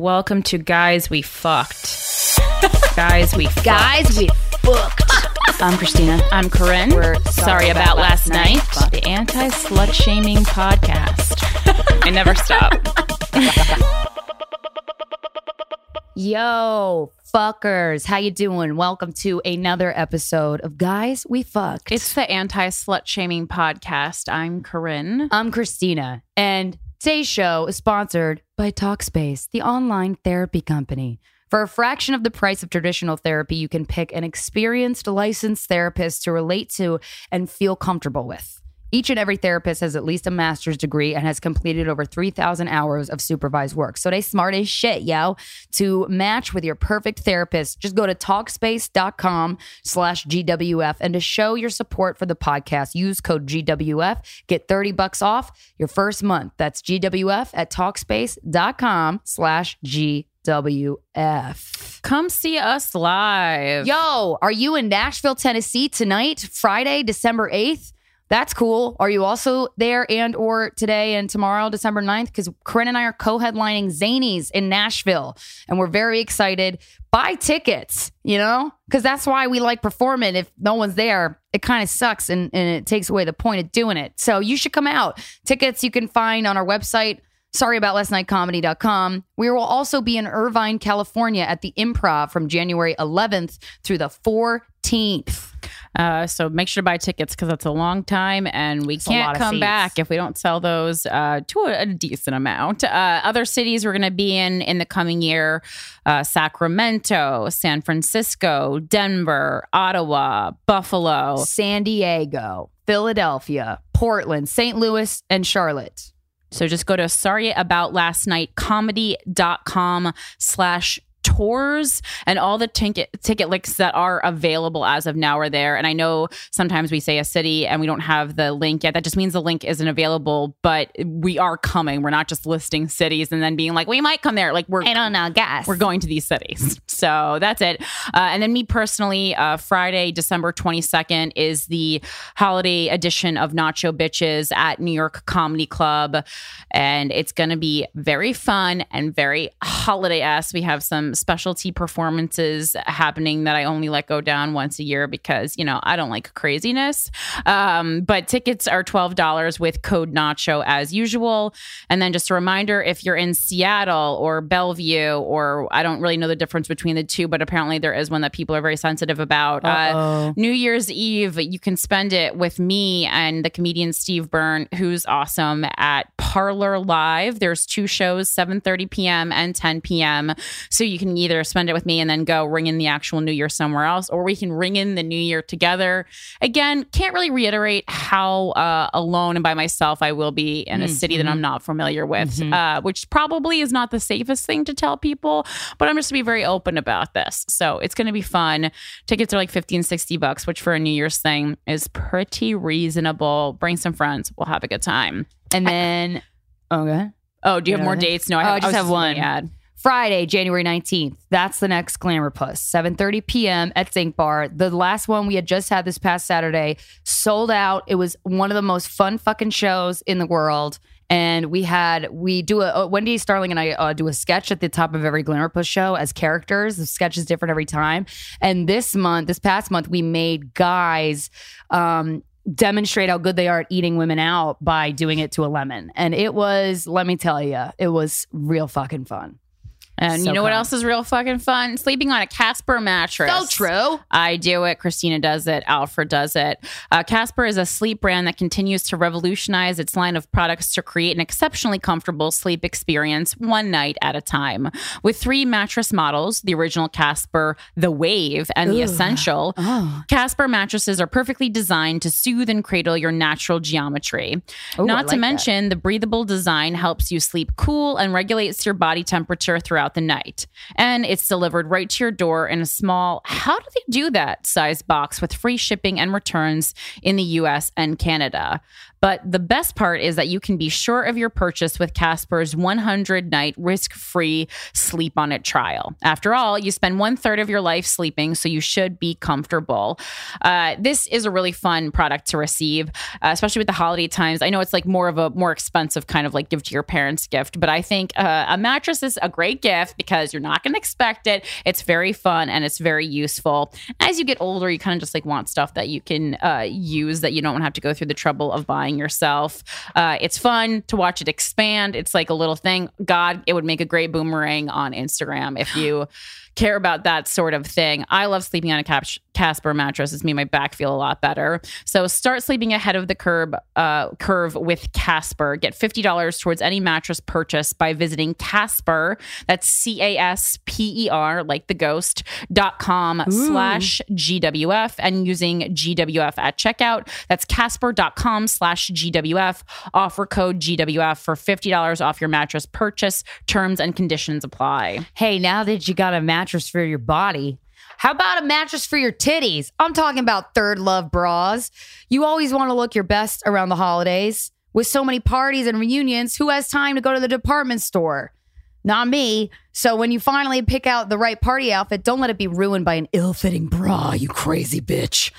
Welcome to Guys We Fucked. Guys We Fucked. Guys, we Fucked. I'm Krystyna. I'm Corinne. We're sorry, about, last night. The anti slut shaming podcast. I never stop. Yo, fuckers, how you doing? Welcome to another episode of Guys We Fucked. It's the anti slut shaming podcast. I'm Corinne. I'm Krystyna, and today's show is sponsored by Talkspace, the online therapy company. For a fraction of the price of traditional therapy, you can pick an experienced, licensed therapist to relate to and feel comfortable with. Each and every therapist has at least a master's degree and has completed over 3,000 hours of supervised work. So they smart as shit, yo. To match with your perfect therapist, just go to talkspace.com slash GWF. And to show your support for the podcast, use code GWF. Get 30 bucks off your first month. That's GWF at talkspace.com slash GWF. Come see us live. Yo, are you in Nashville, Tennessee tonight, Friday, December 8th? That's cool. Are you also there and or today and tomorrow, December 9th? Because Corinne and I are co-headlining Zanies in Nashville. And we're very excited. Buy tickets, you know? Because that's why we like performing. If no one's there, it kind of sucks and, and it takes away the point of doing it. So you should come out. Tickets you can find on our website, sorryaboutlastnightcomedy.com. We will also be in Irvine, California at the Improv from January 11th through the 14th. Uh, so make sure to buy tickets because that's a long time and we can't come back if we don't sell those uh, to a, a decent amount. Uh, other cities we're going to be in in the coming year uh, Sacramento, San Francisco, Denver, Ottawa, Buffalo. San Diego, Philadelphia, Portland, St. Louis, and Charlotte. So just go to sorryaboutlastnightcomedy.com slash tours and all the ticket ticket links that are available as of now are there and i know sometimes we say a city and we don't have the link yet that just means the link isn't available but we are coming we're not just listing cities and then being like we might come there like we're I don't know, guess. we're going to these cities. So that's it. Uh, and then me personally, uh, Friday, December 22nd is the holiday edition of Nacho Bitches at New York Comedy Club. And it's going to be very fun and very holiday esque. We have some specialty performances happening that I only let go down once a year because, you know, I don't like craziness. Um, but tickets are $12 with code Nacho as usual. And then just a reminder if you're in Seattle or Bellevue, or I don't really know the difference between the two, but apparently there is one that people are very sensitive about. Uh, New Year's Eve, you can spend it with me and the comedian Steve Byrne, who's awesome at Parlor Live. There's two shows, 7:30 p.m. and 10 p.m. So you can either spend it with me and then go ring in the actual New Year somewhere else, or we can ring in the New Year together. Again, can't really reiterate how uh, alone and by myself I will be in a city that I'm not familiar with, uh, which probably is not the safest thing to tell people, but I'm just to be very open about this. So it's going to be fun. Tickets are like 15, 60 bucks, which for a New Year's thing is pretty reasonable. Bring some friends. We'll have a good time. And then, okay. Oh, do you have more dates? No, I, Oh, I just was have one. add. Friday, January 19th. That's the next Glamour Puss. 7:30 p.m. at Zinc Bar. The last one we had just had this past Saturday sold out. It was one of the most fun fucking shows in the world. And we had we do a uh, Wendy Starling and I uh, do a sketch at the top of every Glamour Puss show as characters. The sketch is different every time. And this month, this past month, we made guys um, demonstrate how good they are at eating women out by doing it to a lemon. And it was, let me tell you, it was real fucking fun. And So you know what else is real fucking fun? Sleeping on a Casper mattress. So true. I do it. Krystyna does it. Alfred does it. Uh, Casper is a sleep brand that continues to revolutionize its line of products to create an exceptionally comfortable sleep experience one night at a time. With three mattress models the original Casper, the Wave, and the Essential, Oh. Casper mattresses are perfectly designed to soothe and cradle your natural geometry. Ooh, Not to like that. mention, the breathable design helps you sleep cool and regulates your body temperature throughout the night. And it's delivered right to your door in a small, how do they do that size box with free shipping and returns in the US and Canada. But the best part is that you can be sure of your purchase with Casper's 100 night risk free sleep on it trial. After all, you spend one third of your life sleeping, so you should be comfortable. Uh, this is a really fun product to receive, uh, especially with the holiday times. I know it's like more of a more expensive kind of like give to your parents gift, but I think uh, a mattress is a great gift because you're not going to expect it. It's very fun and it's very useful. As you get older, you kind of just like want stuff that you can uh, use that you don't have to go through the trouble of buying yourself. Uh, it's fun to watch it expand. It's like a little thing. God, it would make a great boomerang on Instagram if you care about that sort of thing. I love sleeping on a Cap- Casper mattress. It's made my back feel a lot better. So start sleeping ahead of the curb uh, curve with Casper. Get fifty dollars towards any mattress purchase by visiting Casper. That's C A S P E R, like the ghost dot com slash GWF and using GWF at checkout. That's Casper.com slash GWF. Offer code GWF for fifty dollars off your mattress purchase. Terms and conditions apply. Hey, now that you got a mattress for your body, how about a mattress for your titties? I'm talking about Third Love bras. You always want to look your best around the holidays. With so many parties and reunions, who has time to go to the department store? Not me. So when you finally pick out the right party outfit, don't let it be ruined by an ill-fitting bra, you crazy bitch.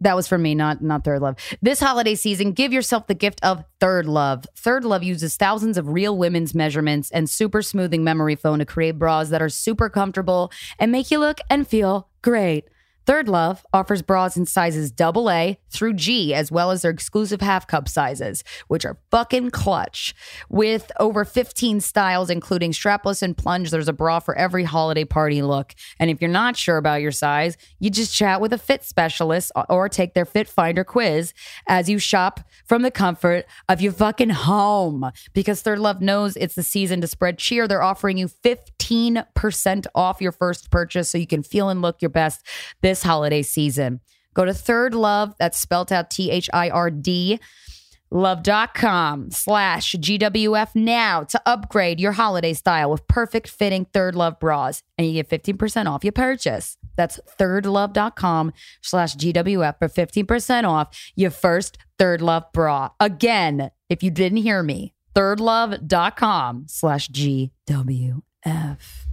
That was for me, not not Third Love. This holiday season, give yourself the gift of Third Love. Third Love uses thousands of real women's measurements and super smoothing memory foam to create bras that are super comfortable and make you look and feel great. Third Love offers bras in sizes AA through G, as well as their exclusive half cup sizes, which are fucking clutch. With over 15 styles, including strapless and plunge, there's a bra for every holiday party look. And if you're not sure about your size, you just chat with a fit specialist or take their Fit Finder quiz as you shop from the comfort of your fucking home. Because Third Love knows it's the season to spread cheer, they're offering you 15% off your first purchase so you can feel and look your best this holiday season. Go to Third Love, that's spelled out T H I R D, love.com slash GWF now to upgrade your holiday style with perfect fitting Third Love bras. And you get 15% off your purchase. That's thirdlove.com slash GWF for 15% off your first Third Love bra. Again, if you didn't hear me, thirdlove.com slash GWF.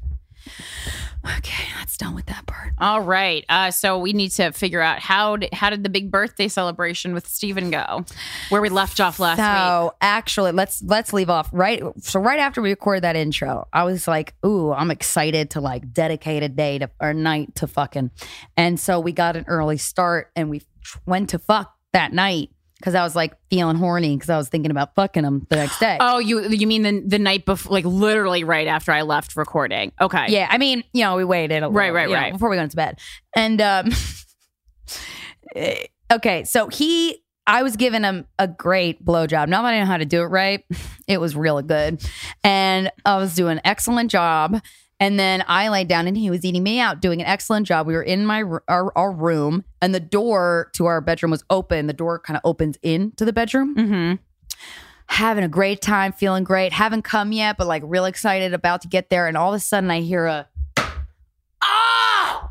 Okay, that's done with that part. All right. Uh, so we need to figure out how did, how did the big birthday celebration with Stephen go? Where we left off last so week. actually, let's let's leave off right. So right after we recorded that intro, I was like, "Ooh, I'm excited to like dedicate a day to or night to fucking." And so we got an early start, and we went to fuck that night because I was like feeling horny because I was thinking about fucking him the next day. Oh, you you mean the the night before, like literally right after I left recording? Okay. Yeah, I mean, you know, we waited a little, Right, right, you know, right. before we went to bed. And um okay, so he I was giving him a great blowjob. Now that I know how to do it right, it was really good. And I was doing an excellent job. And then I laid down and he was eating me out, doing an excellent job. We were in my our, our room and the door to our bedroom was open. The door kind of opens into the bedroom Mm-hmm. having a great time, feeling great, haven't come yet, but like real excited about to get there. And all of a sudden I hear a oh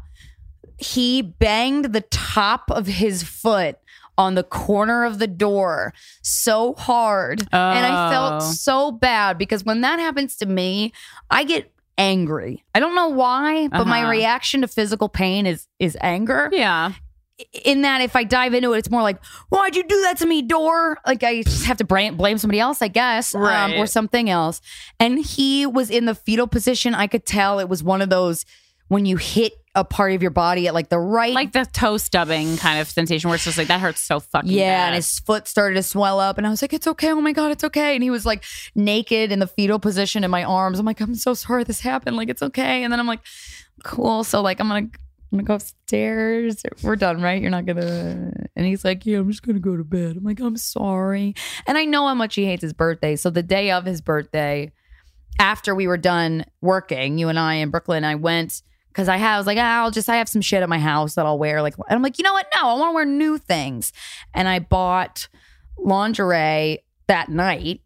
he banged the top of his foot on the corner of the door so hard. And I Oh. felt so bad because when that happens to me, I get angry. I don't know why, but my Uh-huh. reaction to physical pain is is anger Yeah. in that if I dive into it, it's more like, why'd you do that to me, door? Like I just have to blame, blame somebody else, I guess, um, or something else. And he was in the fetal position. I could tell it was one of those when you hit a part of your body at like the right, Like the toe stubbing kind of sensation where it's just like that hurts so fucking yeah, bad. and his foot started to swell up, and I was like, "It's okay, oh my god, it's okay." And he was like naked in the fetal position in my arms. I'm like, "I'm so sorry this happened. Like, it's okay." And then I'm like, "Cool." So like, I'm gonna I'm gonna go upstairs. We're done, right? You're not gonna. And he's like, "Yeah, I'm just gonna go to bed." I'm like, "I'm sorry," and I know how much he hates his birthday. So the day of his birthday, after we were done working, you and I in Brooklyn, I went because I, had- I was like, ah, I'll just, I have some shit at my house that I'll wear. Like, and I'm like, you know what? No, I want to wear new things. And I bought lingerie that night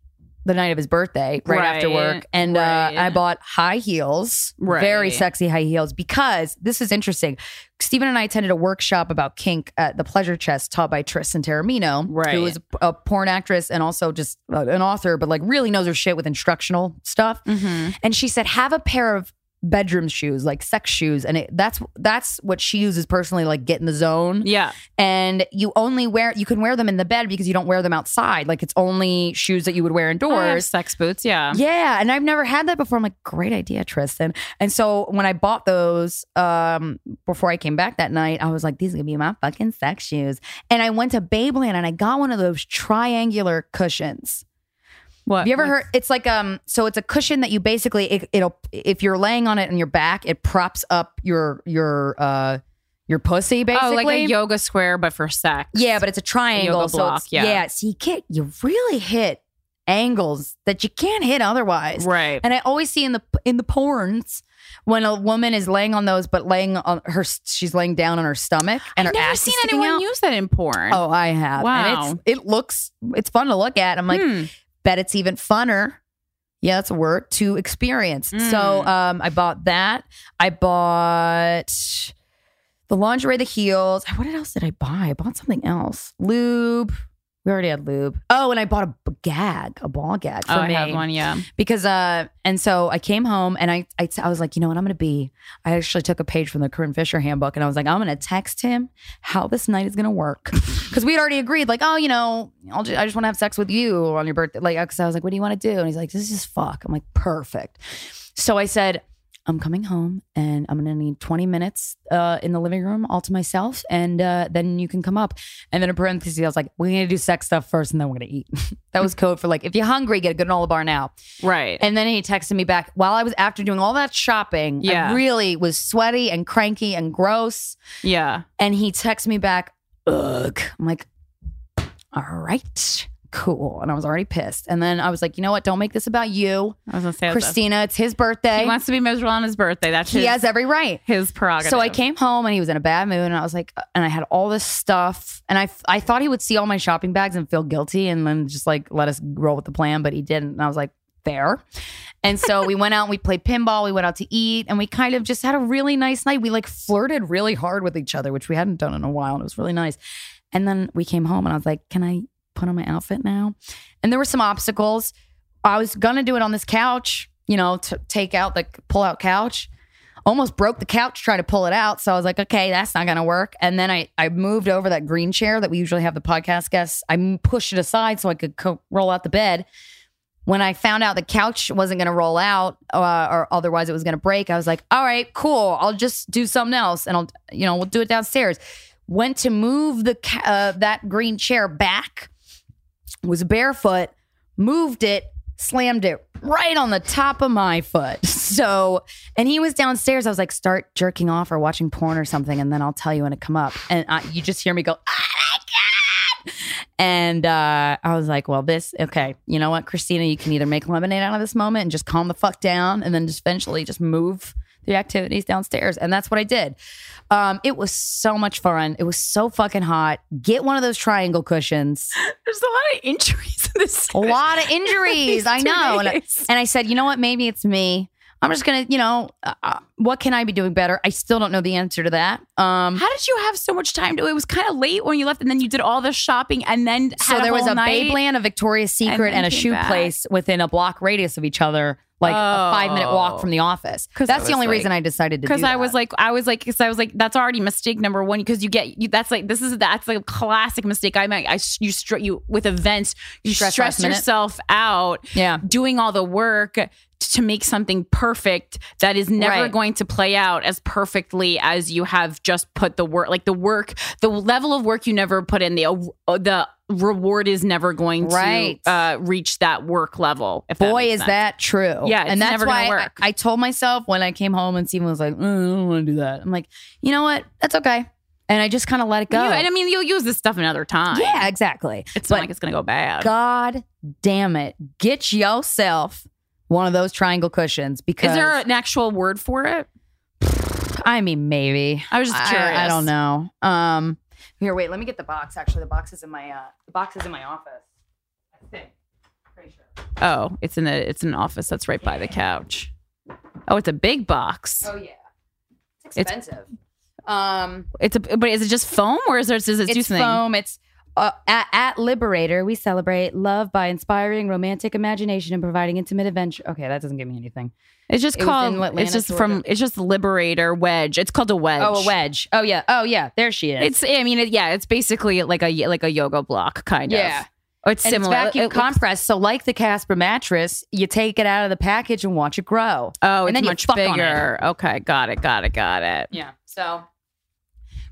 the night of his birthday, right, after work, and right. uh, I bought high heels, Right. very sexy high heels, because this is interesting. Stephen and I attended a workshop about kink at the Pleasure Chest, taught by Tristan Taormino, Right. who is a, a porn actress and also just uh, an author, but like really knows her shit with instructional stuff. Mm-hmm. And she said, have a pair of bedroom shoes, like sex shoes, and it, that's that's what she uses personally, like get in the zone Yeah. and you only wear you can wear them in the bed because you don't wear them outside. Like it's only shoes that you would wear indoors. sex boots. Yeah. Yeah, and I've never had that before. I'm like, great idea, Tristan. And so when I bought those um before I came back that night, I was like, these are gonna be my fucking sex shoes. And I went to Babeland and I got one of those triangular cushions. What? Have you ever what- heard? It's like um, so it's a cushion that you basically it, it'll if you're laying on it on your back, it props up your your uh your pussy basically. Oh, like a yoga square, but for sex. Yeah, but it's a triangle. so block, it's, yeah. yeah. So you can't you really hit angles that you can't hit otherwise. Right. And I always see in the in the porns when a woman is laying on those, but laying on her, she's laying down on her stomach and her. I've her never seen anyone out. use that in porn. Oh, I have. Wow. And it's it looks it's fun to look at. I'm like, Hmm. Bet it's even funner. Yeah, that's a word to experience. Mm. So um, I bought that. I bought the lingerie, the heels. What else did I buy? I bought something else. Lube. We already had lube. Oh, and I bought a gag, a ball gag for oh, I me have one. Yeah. because uh and so I came home and I, I I was like, you know what, I'm gonna be. I actually took a page from the Corinne Fisher handbook and I was like, I'm gonna text him how this night is gonna work because we had already agreed, like, oh, you know, I'll just, I just want to have sex with you on your birthday, like, because I was like, what do you want to do? And he's like, this is fuck. I'm like, perfect. So I said. I'm coming home and I'm gonna need 20 minutes uh, in the living room all to myself, and uh, then you can come up. And then in parentheses, I was like, "We're gonna do sex stuff first, and then we're gonna eat." that was code for like, if you're hungry, get a good Olive bar now. Right. And then he texted me back while I was after doing all that shopping. Yeah. I really was sweaty and cranky and gross. yeah. And he texted me back, ugh. I'm like, all right, cool. And I was already pissed. And then I was like, you know what? Don't make this about you, I was gonna say Krystyna. It's his birthday. He wants to be miserable on his birthday. That's He his, has every right. his prerogative. So I came home and he was in a bad mood, and I was like, and I had all this stuff, and I I thought he would see all my shopping bags and feel guilty, and then just like let us roll with the plan, but he didn't. And I was like, fair. And so we went out and we played pinball. We went out to eat, and we kind of just had a really nice night. We like flirted really hard with each other, which we hadn't done in a while, and it was really nice. And then we came home, and I was like, can I put on my outfit now? And there were some obstacles. I was gonna do it on this couch, you know, to take out the pull out couch almost broke the couch trying to pull it out. So I was like, okay, that's not to work. And then I, I moved over that green chair that we usually have the podcast guests. I pushed it aside so I could co- roll out the bed. When I found out the couch wasn't to roll out uh, or otherwise it was to break, I was like, all right, cool. I'll just do something else and I'll, you know, we'll do it downstairs. Went to move the uh, that green chair back, was barefoot, moved it, slammed it right on the top of my foot. So, and he was downstairs. I was like, start jerking off or watching porn or something, and then I'll tell you when it come up. And I, you just hear me go, oh my god! And uh, I was like, well, this okay. You know what, Krystyna, you can either make lemonade out of this moment and just calm the fuck down, and then just eventually just move the activities downstairs. And that's what I did. Um, it was so much fun. It was so fucking hot. Get one of those triangle cushions. There's a lot of injuries in this. A lot of injuries. I know. And I, and I said, you know what? Maybe it's me. I'm just gonna, you know, uh, uh, what can I be doing better? I still don't know the answer to that. Um, How did you have so much time to? It was kind of late when you left, and then you did all the shopping, and then so there was a night. Babeland, a Victoria's Secret, then and, a shoe back. place within a block radius of each other, like a five minute walk oh. from the office. That's the only like- reason I decided to. because do I was like, I was like, because I was like, that's already mistake number one. Because you get you, that's like this is that's like a classic mistake. I make. I you str- you with events, you Stress stress, yourself out, yeah, doing all the work to make something perfect that is never Right. going to play out as perfectly as you have just put the work like the work the level of work you never put in the uh, the reward is never going Right. to uh, reach that work level if boy, makes is sense. that true. Yeah, and that's never gonna why I- work. I, told myself when I came home and Stephen was like, "Mm, I don't want to do that. I'm like, you know what? That's okay. And I just kind of let it go. You- and I mean you'll use this stuff another time yeah, exactly. it's But not like it's gonna go bad God damn it. Get yourself one of those triangle cushions because is there an actual word for it I mean maybe. I was just curious. I, don't know. Um here, wait, let me get the box. Actually, the box is in my uh the box is in my office. I think. Pretty sure. Oh, it's in the it's in an office that's right by the couch. Oh, it's a big box. Oh yeah, it's It's- expensive. um, It's a but is it just foam or is there does it do it's something? foam. It's uh, at, at Liberator. We celebrate love by inspiring romantic imagination and providing intimate adventure. Okay, that doesn't give me anything. It's just It called Atlanta, it's just from it's just Liberator wedge. It's called a wedge. Oh, a wedge. Oh yeah. Oh yeah. There she is. It's I mean it, yeah, it's basically like a like a yoga block kind Yeah. of. Yeah. it's and similar. it's vacuum It compressed. So like the Casper mattress, you take it out of the package and watch it grow. Oh, and it's then you much fuck on it. bigger. Okay, got it, got it, got it. Yeah. So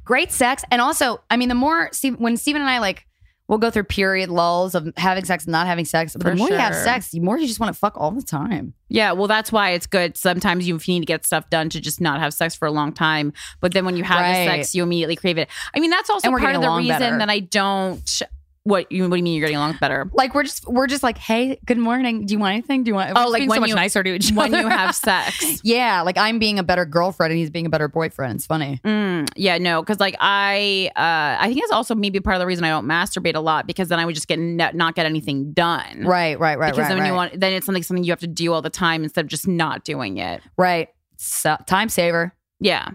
great sex. And also, I mean, the more Steve, when Stephen and I like, we'll go through period lulls of having sex and not having sex. But For the more you have sex, the more you just want to fuck all the time. Yeah, well, that's why it's good. Sometimes you need to get stuff done to just not have sex for a long time. But then when you have Right. sex, you immediately crave it. I mean, that's also part of the reason better. that I don't. What you? What do you mean you're getting along better? Like we're just we're just like, hey, good morning. Do you want anything? Do you want? Oh, like when so much you- nicer to each when other. you have sex. yeah, like I'm being a better girlfriend and he's being a better boyfriend. It's funny. Mm, yeah, no, because like I, uh, I think it's also maybe part of the reason I don't masturbate a lot because then I would just get ne- not get anything done. Right, right, right, Because right, then right. you want, then it's something something you have to do all the time instead of just not doing it. right. So, time saver. Yeah.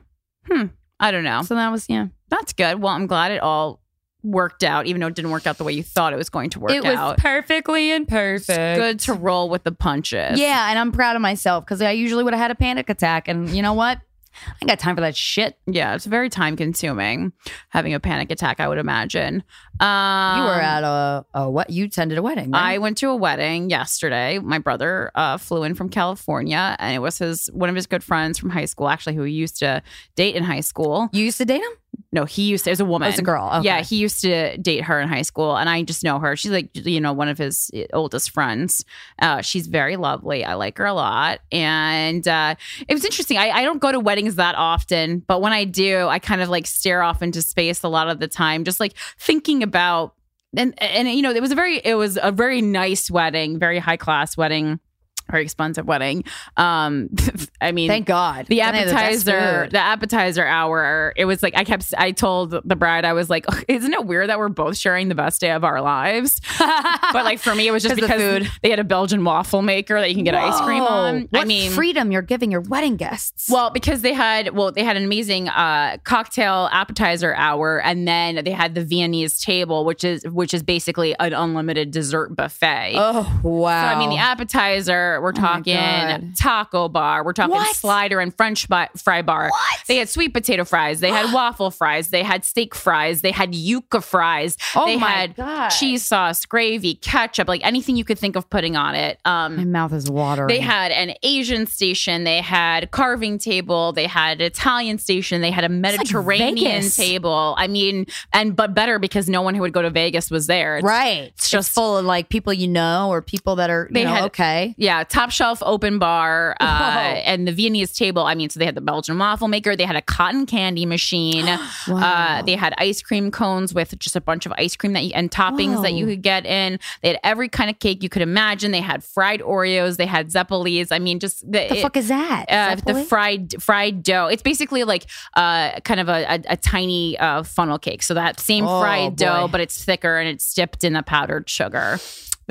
Hmm. I don't know. So that was yeah. That's good. Well, I'm glad it all worked out, even though it didn't work out the way you thought it was going to work out. it was out. perfectly It's imperfect. good to roll with the punches. Yeah, and I'm proud of myself because I usually would have had a panic attack, and you know what? I ain't got time for that shit. Yeah, it's very time consuming having a panic attack, I would imagine. Um, You were at a, a what? You attended a wedding. I went to a wedding yesterday. My brother uh, flew in from California, and it was his one of his good friends from high school, actually, who he used to date in high school. you used to date him? No, he used to. Was a woman. Oh, it's a girl. Okay. Yeah, he used to date her in high school, and I just know her. She's like, you know, one of his oldest friends. Uh, she's very lovely. I like her a lot, and uh, it was interesting. I, I don't go to weddings that often, but when I do, I kind of like stare off into space a lot of the time, just like thinking about. And and you know, it was a very it was a very nice wedding, very high class wedding, very expensive wedding. Um, I mean, Thank God. the Then they had best appetizer, food. the appetizer hour. It was like I kept. I told the bride, I was like, "Isn't it weird that we're both sharing the best day of our lives?" but like for me, it was just 'Cause the because food. they had a Belgian waffle maker that you can get ice cream Whoa. on. I mean, freedom you're giving your wedding guests. well, because they had well, they had an amazing uh, cocktail appetizer hour, and then they had the Viennese table, which is which is basically an unlimited dessert buffet. oh wow. So I mean, the appetizer, we're talking God. taco bar, we're talking What? slider and French fry bar. What? They had sweet potato fries, they had waffle fries, they had steak fries, they had yuca fries, Oh they my had God. cheese sauce, gravy, ketchup, like anything you could think of putting on it. Um, my mouth is watering. they had an Asian station, they had carving table, they had Italian station, they had a Mediterranean Vegas. table. I mean, and but better because no one who would go to Vegas was there. It's- right. It's just- just full of like people you know or people that are you They know had- okay. Yeah, top shelf open bar uh, and the Viennese table. I mean, so they had the Belgian waffle maker, they had a cotton candy machine, uh, they had ice cream cones with just a bunch of ice cream that you, and toppings that you could get in. They had every kind of cake you could imagine. They had fried Oreos, they had Zeppelis. I mean, just the, the it- fuck is that? uh, the fried fried dough. It's basically like uh, kind of a, a, a tiny uh, funnel cake. So that same Oh, fried dough, but it's thicker and it's dipped in the powdered sugar,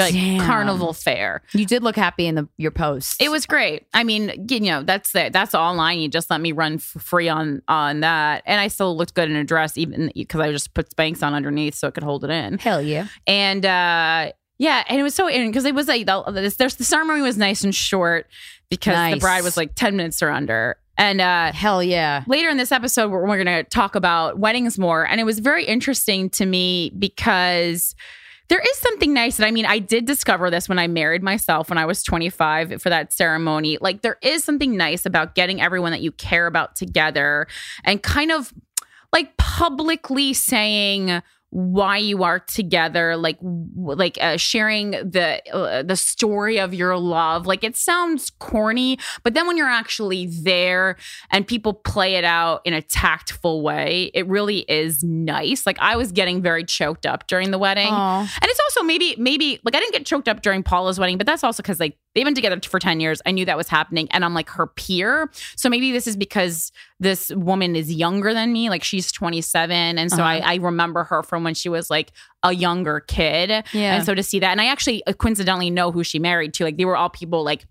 like Damn. carnival fair. you did look happy in the your post. It was great. I mean, you know, that's the, that's online. You just let me run f- free on on that, and I still looked good in a dress, even because I just put Spanx on underneath so it could hold it in. hell yeah. And uh, yeah, and it was so because it was like the, there's the ceremony was nice and short because the bride was like ten minutes or under, and uh, Hell yeah. later in this episode we're, we're going to talk about weddings more and it was very interesting to me because there is something nice and i mean i did discover this when i married myself when i was 25 for that ceremony. Like there is something nice about getting everyone that you care about together and kind of like publicly saying why you are together like like uh, sharing the uh, the story of your love. Like it sounds corny but then when you're actually there and people play it out in a tactful way it really is nice. Like i was getting very choked up during the wedding. Aw. and it's also maybe maybe like i didn't get choked up during paula's wedding but that's also because like they've been together for 10 years. I knew that was happening. And I'm like her peer. So maybe this is because this woman is younger than me. Like she's 27. And so Uh-huh. I, I remember her from when she was like a younger kid. Yeah. And so to see that, and I actually uh, coincidentally know who she married to. Like they were all people like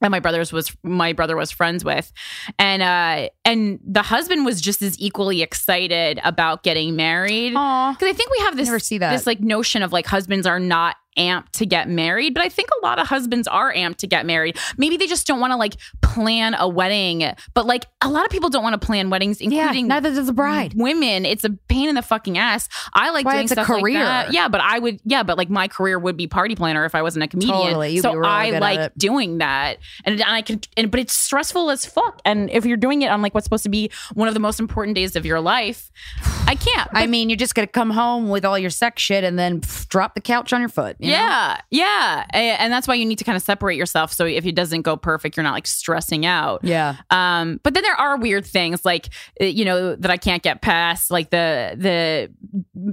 that my brother's was my brother was friends with and uh and the husband was just as equally excited about getting married because i think we have this Never see that. this like notion of like husbands are not amped to get married but i think a lot of husbands are amped to get married. Maybe they just don't want to like plan a wedding but like a lot of people don't want to plan weddings Yeah, including neither does the bride. women. It's a pain in the fucking ass. I like Why, doing it's a stuff like career. that. Yeah but i would yeah but like my career would be party planner if i wasn't a comedian. Totally, so really i like doing that. And, and i can and but it's stressful as fuck. And if you're doing it on like what's supposed to be one of the most important days of your life i can't. I mean, you're just gonna come home with all your sex shit and then pff, drop the couch on your foot. You know? yeah, yeah, and that's why you need to kind of separate yourself. So if it doesn't go perfect, you're not like stressing out. Yeah. Um, but then there are weird things like uh, you know that I can't get past, like the the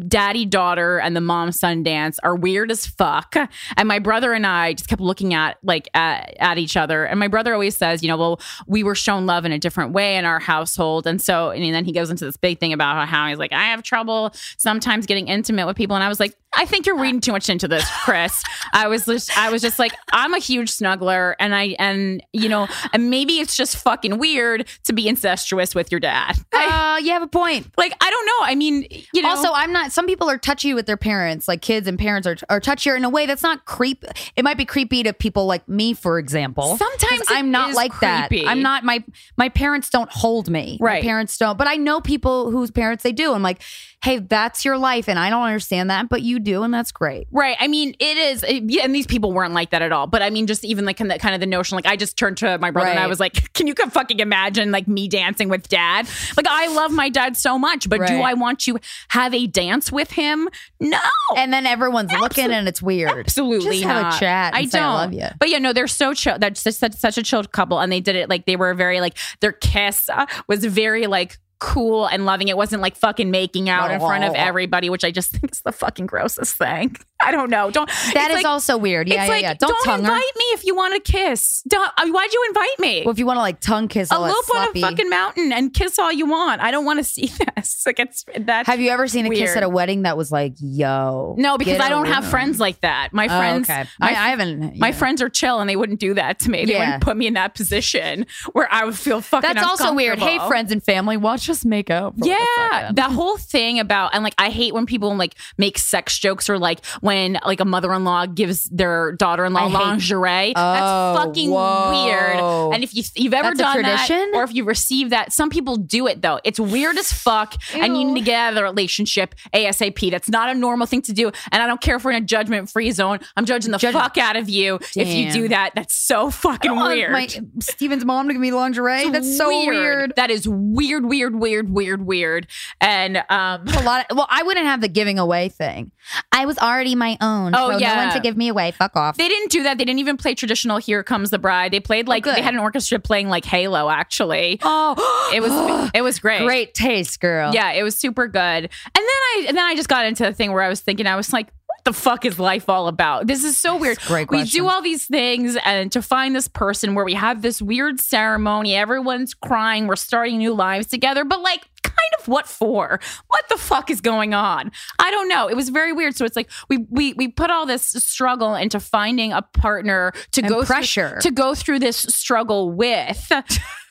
daddy daughter and the mom son dance are weird as fuck. And my brother and I just kept looking at like at, at each other. And my brother always says, you know, well, we were shown love in a different way in our household, and so and then he goes into this big thing about how he's like, I have trouble sometimes getting intimate with people, and I was like, I think you're reading too much into this, Chris. I was just, I was just like, I'm a huge snuggler, and I, and you know, and maybe it's just fucking weird to be incestuous with your dad. Uh, you have a point. like, I don't know. I mean, you know, Also, I'm not. Some people are touchy with their parents, like kids and parents are are touchier in a way that's not creep. It might be creepy to people like me, for example. Sometimes I'm not like creepy. that. I'm not. My my parents don't hold me. Right. My parents don't. But I know people whose parents they do. I'm like, hey, that's your life, and I don't understand that, but you do, and that's great. Right. I mean, it is, it- yeah, and these people weren't like that at all. But I mean, just even like kind of, kind of the notion, like I just turned to my brother and I was like, "Can you fucking imagine like me dancing with dad? Like I love my dad so much, but do I want to have a dance with him? No. And then everyone's looking, and it's weird. Absolutely Just have not. a chat. I don't. I love you. But yeah, no, they're so chill. That's such, such, such a chilled couple, and they did it like they were very like their kiss uh, was very like cool and loving. It wasn't like fucking making out in front of everybody, which I just think is the fucking grossest thing. I don't know. Don't. That is like, also weird. Yeah, it's yeah, like, yeah. Don't, tongue her. invite me if you want to kiss. Don't, I mean, why'd you invite me? Well, if you want to like tongue kiss, Elope on a oh, fucking mountain and kiss all you want. I don't want to see this. Like it's that. Have you ever seen a kiss at a wedding that was like, yo? No, because I don't have friends like that. My Oh, friends, okay. my, I, I haven't. my friends are chill and they wouldn't do that to me. They Yeah. wouldn't put me in that position where I would feel fucking. That's also weird. Hey, friends and family, watch us make out. for, like, a Yeah, that whole thing about and like I hate when people like make sex jokes or like when like a mother-in-law gives their daughter-in-law lingerie. Oh, That's fucking whoa. weird. And if you you've ever That's done that or if you receive that, some people do it though. It's weird as fuck, and you need to get out of the relationship asap. That's not a normal thing to do, and I don't care if we're in a judgment-free zone. I'm judging the Judge- fuck out of you if you do that. That's so fucking want weird. My Stephen's mom to give me lingerie. It's That's so weird. That is weird, weird, weird, weird, weird. And um A lot. Of, well, I wouldn't have the giving away thing. I was already my own. Oh, no yeah. one to give me away. Fuck off. they didn't do that. They didn't even play traditional Here Comes the Bride. They played oh, like good. they had an orchestra playing like Halo actually. oh, It was it was great. great taste, girl. Yeah, it was super good. And then I and then I just got into the thing where I was thinking I was like what the fuck is life all about? This is so weird. great we do all these things and to find this person where we have this weird ceremony, everyone's crying, we're starting new lives together, but like kind of what for? What the fuck is going on? I don't know. It was very weird. So it's like we we we put all this struggle into finding a partner to And go pressure. through, to go through this struggle with.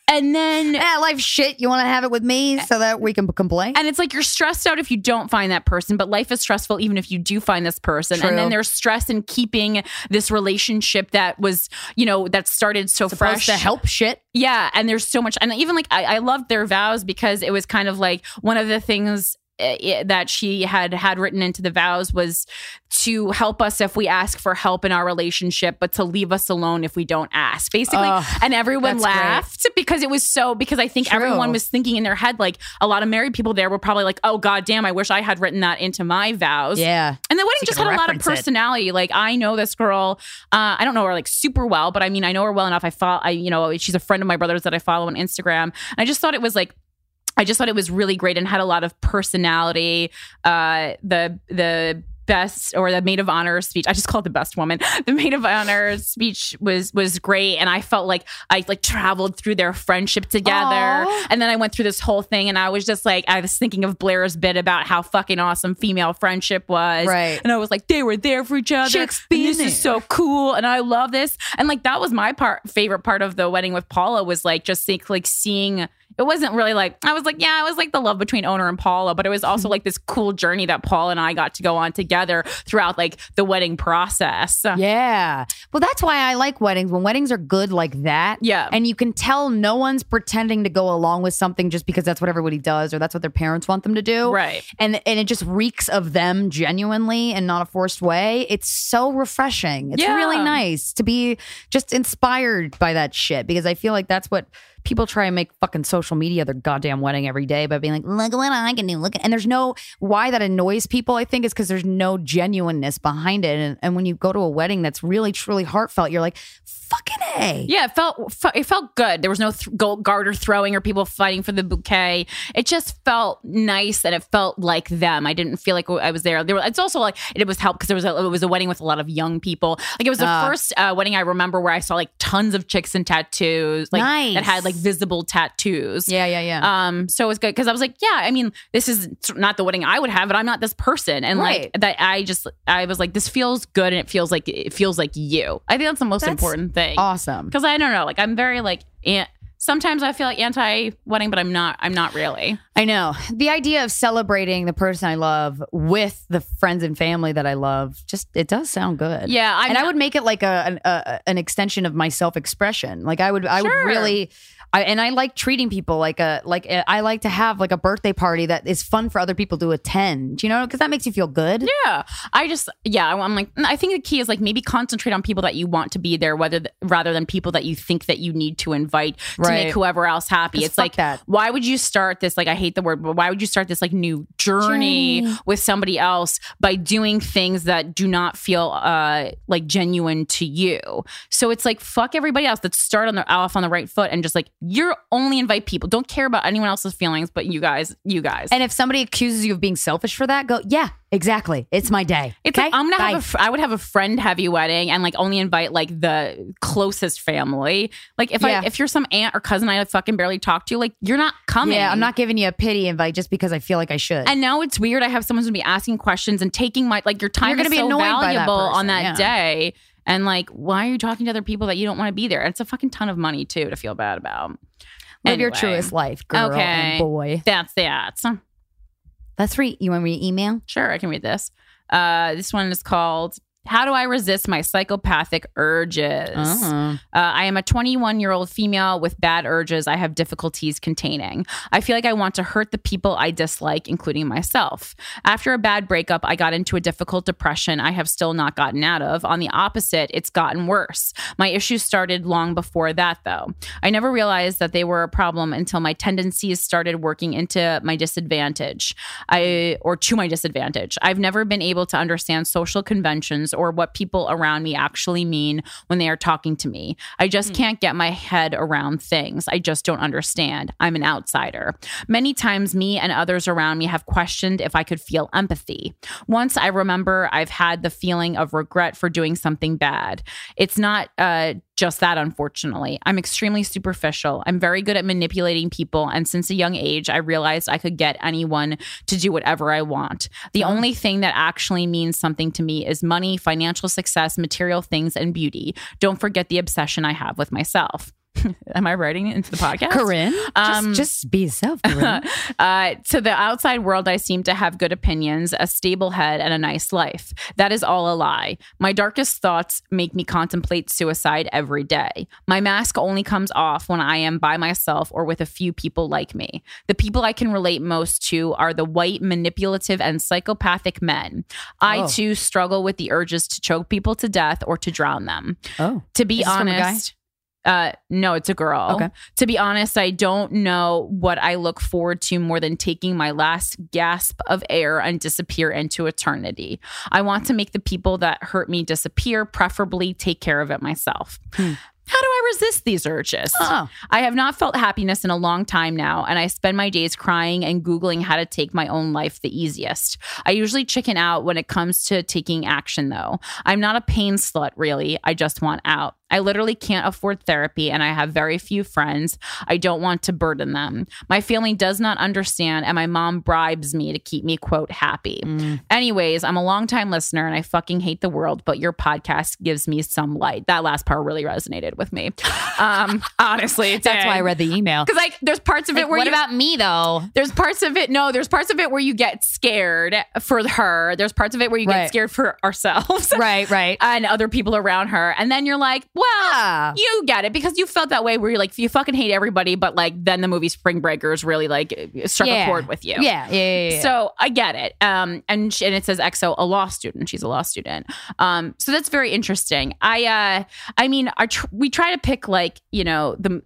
And then Yeah, life shit. You want to have it with me so that we can complain? and it's like you're stressed out if you don't find that person, but life is stressful even if you do find this person. True. And then there's stress in keeping this relationship that was, you know, that started so Supposed fresh. to help shit. Yeah. And there's so much. And even like, I, I loved their vows because it was kind of like one of the things uh, that she had had written into the vows was to help us if we ask for help in our relationship but to leave us alone if we don't ask basically and everyone that's great. laughed because it was so because i think True. everyone was thinking in their head like a lot of married people there were probably like oh god damn i wish i had written that into my vows Yeah. and the wedding So just had a lot of reference it. personality. Like I know this girl. Uh, I don't know her like super well, but I mean I know her well enough. I follow. I you know she's a friend of my brother's that I follow on Instagram. And I just thought it was like. I just thought it was really great and had a lot of personality. Uh, the the best or the maid of honor speech. I just call it the best woman. The maid of honor speech was was great, and I felt like I like traveled through their friendship together. Aw. And then I went through this whole thing, and I was just like, I was thinking of Blair's bit about how fucking awesome female friendship was, Right. And I was like, they were there for each other. This is so cool, and I love this. And like that was my part favorite part of the wedding with Paula was like just think like seeing. It wasn't really like I was like, yeah, it was like the love between owner and Paula, but it was also mm-hmm. like this cool journey that Paul and I got to go on together throughout like the wedding process. Yeah. Well, that's why I like weddings. When weddings are good like that. Yeah. And you can tell no one's pretending to go along with something just because that's what everybody does or that's what their parents want them to do. Right. And and it just reeks of them genuinely and not a forced way. It's so refreshing. It's Yeah. really nice to be just inspired by that shit because I feel like that's what people try and make fucking social media their goddamn wedding every day by being like, look at what I can do. Look at, and there's no why that annoys people. I think is because there's no genuineness behind it. And, and when you go to a wedding that's really truly heartfelt, you're like, fucking a. Yeah, it felt it felt good. There was no th- gold garter throwing or people fighting for the bouquet. It just felt nice and it felt like them. I didn't feel like I was there. There, were, it's also like it was helped because there was a, it was a wedding with a lot of young people. Like it was the Ah. first uh, wedding I remember where I saw like tons of chicks in tattoos, like Nice. that had like visible tattoos. Yeah, yeah, yeah. Um, so it was good because I was like, yeah, I mean, this is not the wedding I would have, but I'm not this person, and Right. like that, I just, I was like, this feels good, and it feels like it feels like you. I think that's the most That's important thing awesome. because I don't know, like I'm very like, an- sometimes I feel like anti wedding, but I'm not. I'm not really. I know. The idea of celebrating the person I love with the friends and family that I love, just it does sound good. Yeah, I'm and I would make it like a an, a an extension of my self expression. Like I would, I would really. I, and I like treating people like a like a, I like to have like a birthday party that is fun for other people to attend. You know, because that makes you feel good. Yeah, I just yeah, I'm like I think the key is like maybe concentrate on people that you want to be there, whether rather than people that you think that you need to invite to make whoever else happy. It's like that. why would you start this? Like I hate the word, but why would you start this like new journey, Journey. with somebody else by doing things that do not feel uh like genuine to you? So it's like fuck everybody else. Let's start on the off on the right foot and just like you're only invite people. Don't care about anyone else's feelings, but you guys, you guys. And if somebody accuses you of being selfish for that, go yeah, exactly. It's my day. It's okay? like I'm gonna Bye. have a. fr- I would have a friend heavy wedding and like only invite like the closest family. Like if Yeah. I if you're some aunt or cousin I fucking barely talk to, like you're not coming. yeah, I'm not giving you a pity invite just because I feel like I should. And now it's weird. I have someone who's gonna be asking questions and taking my like your time You're gonna is be so by that valuable on that yeah. day. And like, why are you talking to other people that you don't want to be there? It's a fucking ton of money too to feel bad about. Live your truest life, girl Okay. and boy. That's that. That's right. You want me to email? Sure, I can read this. Uh, this one is called "How Do I Resist My Psychopathic Urges." Uh-huh. Uh, I am a 21 year old female with bad urges I have difficulties containing. I feel like I want to hurt the people I dislike, including myself. After a bad breakup, I got into a difficult depression I have still not gotten out of. On the opposite, it's gotten worse. My issues started long before that, though. I never realized that they were a problem until my tendencies started working into my disadvantage. I or to my disadvantage. I've never been able to understand social conventions or what people around me actually mean when they are talking to me. I just can't get my head around things. I just don't understand. I'm an outsider. Many times me and others around me have questioned if I could feel empathy. Once I remember I've had the feeling of regret for doing something bad. It's not uh just that, unfortunately. I'm extremely superficial. I'm very good at manipulating people. And since a young age, I realized I could get anyone to do whatever I want. The uh-huh. only thing that actually means something to me is money, financial success, material things, and beauty. Don't forget the obsession I have with myself. Am I writing it into the podcast? Corinne, Um, just, just be yourself, Corinne. uh, to the outside world, I seem to have good opinions, a stable head, and a nice life. That is all a lie. My darkest thoughts make me contemplate suicide every day. My mask only comes off when I am by myself or with a few people like me. The people I can relate most to are the white, manipulative, and psychopathic men. I Oh. too struggle with the urges to choke people to death or to drown them. oh, To be Is this from a guy? honest, uh, no, it's a girl. Okay. To be honest, I don't know what I look forward to more than taking my last gasp of air and disappear into eternity. I want to make the people that hurt me disappear, preferably take care of it myself. Hmm. How do I resist these urges? Oh. I have not felt happiness in a long time now, and I spend my days crying and Googling how to take my own life the easiest. I usually chicken out when it comes to taking action, though. I'm not a pain slut, really. I just want out. I literally can't afford therapy and I have very few friends. I don't want to burden them. My family does not understand, and my mom bribes me to keep me, quote, happy. Anyways, I'm a longtime listener and I fucking hate the world, but your podcast gives me some light. That last part really resonated with me. Um, honestly, That's why I read the email. Because like, there's parts of it where what you, about me though? there's parts of it. No, there's parts of it where you get scared for her. There's parts of it where you Right. get scared for ourselves Right, right. and other people around her. And then you're like, well, you get it because you felt that way where you're like, you fucking hate everybody, but like then the movie Spring Breakers really like struck Yeah. a chord with you. Yeah, yeah, yeah. yeah. So I get it. Um, and sh- and it says EXO, a law student. She's a law student. Um, so that's very interesting. I uh, I mean, our tr- we try to pick like you know the.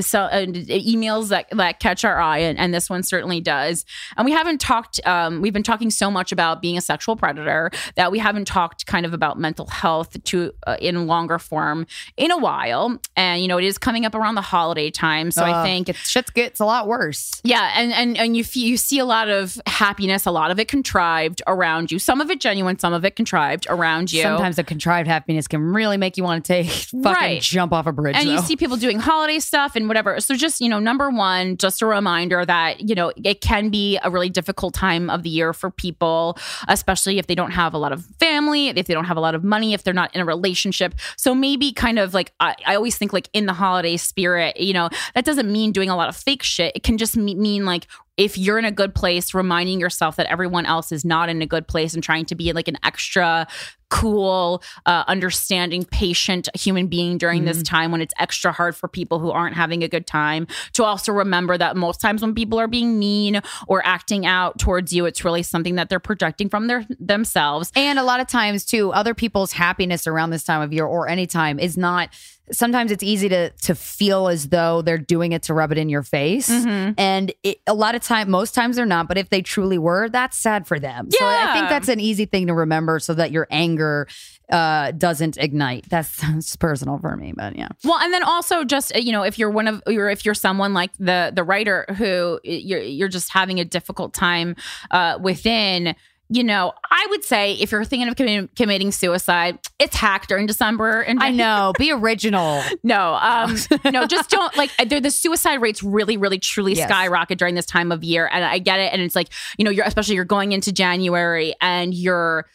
So uh, emails that that catch our eye, and, and this one certainly does. And we haven't talked. Um, we've been talking so much about being a sexual predator that we haven't talked kind of about mental health to uh, in longer form in a while. And you know, it is coming up around the holiday time, so I Uh, think it shit's gets a lot worse. yeah, and and and you f- you see a lot of happiness, a lot of it contrived around you. Some of it genuine, some of it contrived around you. Sometimes the contrived happiness can really make you want to take fucking Right. jump off a bridge. and you see people doing holiday stuff and whatever. So just, you know, number one, just a reminder that, you know, it can be a really difficult time of the year for people, especially if they don't have a lot of family, if they don't have a lot of money, if they're not in a relationship. So maybe kind of like, I, I always think like in the holiday spirit, you know, that doesn't mean doing a lot of fake shit. It can just me- mean like, if you're in a good place, reminding yourself that everyone else is not in a good place and trying to be like an extra cool, uh, understanding, patient human being during this time when it's extra hard for people who aren't having a good time. To also remember that most times when people are being mean or acting out towards you, it's really something that they're projecting from their themselves. And a lot of times, too, other people's happiness around this time of year or any time is not. Sometimes it's easy to to feel as though they're doing it to rub it in your face, Mm-hmm. and it, a lot of time, most times they're not. But if they truly were, that's sad for them. So I think that's an easy thing to remember, so that your anger uh, doesn't ignite. That's, personal for me, but yeah. Well, and then also just you know if you're one of or if you're someone like the the writer who you're you're just having a difficult time uh, within. You know, I would say if you're thinking of committing, committing suicide, it's hacked during December. And I know. Be original. No, um, no, just don't like the suicide rates really, really, truly Yes. skyrocket during this time of year, and I get it. And it's like you know, you're especially you're going into January, and you're,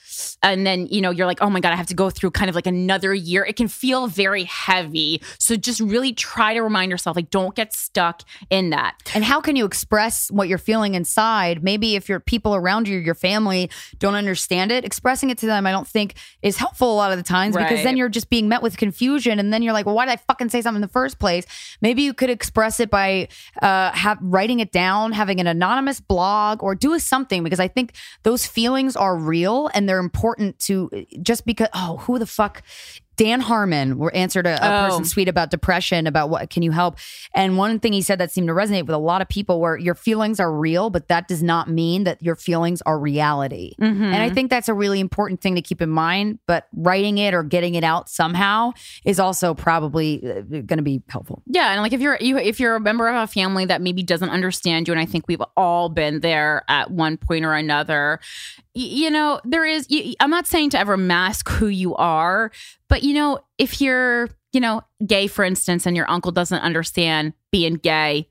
and then you know, you're like, oh my god, I have to go through kind of like another year. It can feel very heavy. So just really try to remind yourself, like, don't get stuck in that. And how can you express what you're feeling inside? Maybe if your people around you, your family, don't understand it, expressing it to them, I don't think is helpful a lot of the times because then you're just being met with confusion, and then you're like, well, why did I fucking say something in the first place? Maybe you could express it by uh, have writing it down, having an anonymous blog, or do something because I think those feelings are real and they're important to just because. Oh, who the fuck? Dan Harmon were answered a, a Oh. person's tweet about depression, about what can you help. And one thing he said that seemed to resonate with a lot of people where your feelings are real, but that does not mean that your feelings are reality. Mm-hmm. And I think that's a really important thing to keep in mind. But writing it or getting it out somehow is also probably going to be helpful. Yeah, and like if you're you if you're a member of a family that maybe doesn't understand you, and I think we've all been there at one point or another. You know, there is, I'm not saying to ever mask who you are, but you know, if you're you know gay, for instance, and your uncle doesn't understand being gay,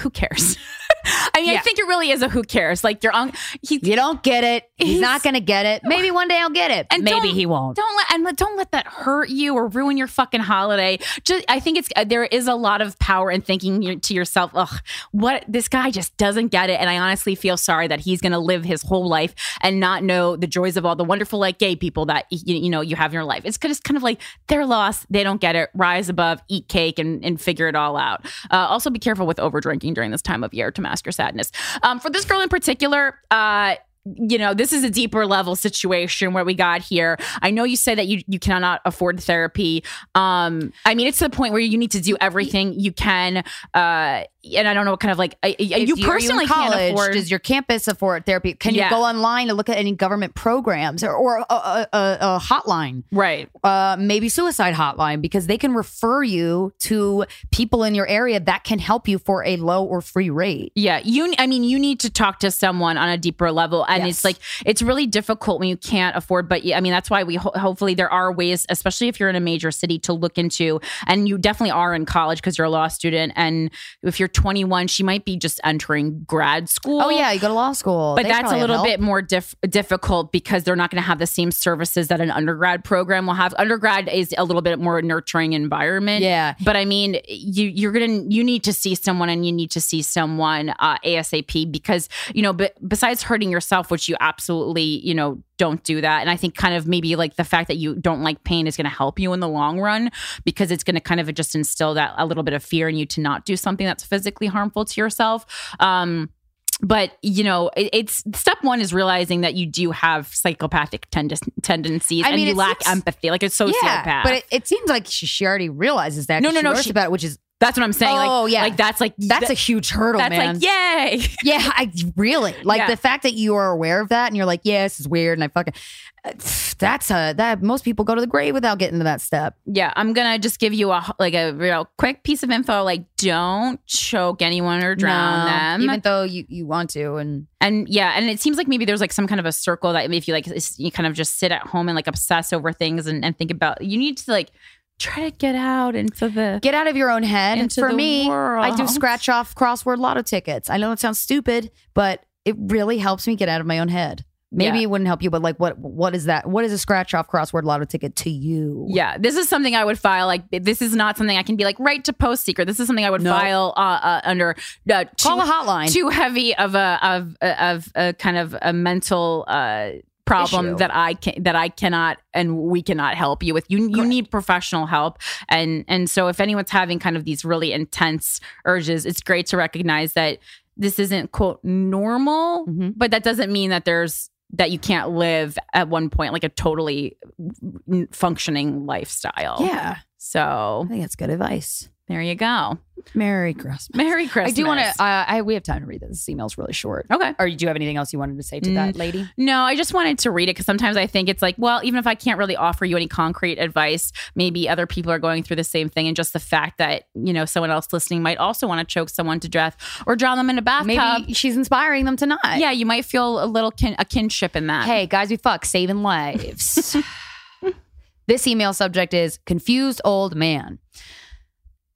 who cares? I mean, I think it really is a who cares. Like your uncle, he You don't get it. He's, He's- not going to get it. Maybe one day I'll get it. And Maybe he won't. Don't let and don't let that hurt you or ruin your fucking holiday. Just I think it's there is a lot of power in thinking to yourself, ugh, what this guy just doesn't get it, and I honestly feel sorry that he's going to live his whole life and not know the joys of all the wonderful like gay people that you, you know you have in your life. It's just kind of like they're lost, they don't get it. Rise above, eat cake, and and figure it all out. Uh, also, be careful with over drinking during this time of year to mask your sadness. Um, for this girl in particular, uh, you know, this is a deeper level situation where we got here. I know you say that you you cannot afford therapy. Um, I mean, it's to the point where you need to do everything you can. Uh, and I don't know what kind of like I, you you- personally college, can't afford. does your campus afford therapy? Can Yeah. you go online to look at any government programs or, or a, a, a, a hotline? right. uh, maybe suicide hotline because they can refer you to people in your area that can help you for a low or free rate. Yeah, you. I mean, you need to talk to someone on a deeper level, and Yes. it's like it's really difficult when you can't afford. But I mean, that's why we ho- hopefully there are ways, especially if you're in a major city, to look into. And you definitely are in college because you're a law student, and if you're 21, she might be just entering grad school. Oh yeah, you go to law school, But They that's a little bit more dif- difficult because they're not going to have the same services that an undergrad program will have. Undergrad is a little bit more nurturing environment. Yeah. But I mean, you you're gonna you need to see someone and you need to see someone uh, ASAP because you know, but besides hurting yourself, which you absolutely you know don't do that. And I think kind of maybe like the fact that you don't like pain is going to help you in the long run because it's going to kind of just instill that a little bit of fear in you to not do something that's physically harmful to yourself. Um, but you know, it, it's step one is realizing that you do have psychopathic tend- tendencies I and you lack seems- empathy, like a sociopath. Yeah, but it, it seems like she, she already realizes that. no no, no, wrote she- about it, which is that's what I'm saying. Oh, like, yeah. like that's like that's that- a huge hurdle, that's man. like yay. Yeah, I really like Yeah. the fact that you are aware of that and you're like, yeah, this is weird, and I fucking. Uh, that's a that most people go to the grave without getting to that step. Yeah, I'm gonna just give you a like a real quick piece of info. Like, don't choke anyone or drown No, them. even though you you want to, and and yeah, and it seems like maybe there's like some kind of a circle that if you like, you kind of just sit at home and like obsess over things and, and think about. You need to like try to get out into the. get out of your own head. Into For me, I do scratch off crossword lotto tickets. I know it sounds stupid, but it really helps me get out of my own head. Maybe Yeah. it wouldn't help you, but like, what what is that? What is a scratch off crossword lotto ticket to you? Yeah, this is something I would file. Like, this is not something I can be like right to PostSecret. This is something I would No. file uh, uh, under uh, Call too- a hotline. too heavy of a of of a kind of a mental uh problem Issue. that I can that I cannot and we cannot help you with. You you need professional help and and so if anyone's having kind of these really intense urges, it's great to recognize that this isn't quote normal, Mhm. but that doesn't mean that there's that you can't live at one point like a totally functioning lifestyle. Yeah, So I think that's good advice. There you go. Merry Christmas. Merry Christmas. I do want to. Uh, I we have time to read this. This email's really short. Okay. Or do you have anything else you wanted to say to that lady? No, I just wanted to read it because sometimes I think it's like, well, even if I can't really offer you any concrete advice, maybe other people are going through the same thing. And just the fact that, you know, someone else listening might also want to choke someone to death or drown them in a bathtub. Maybe she's inspiring them to not. yeah, you might feel a little kin- a kinship in that. Hey, guys, we fuck saving lives. this email subject is confused old man.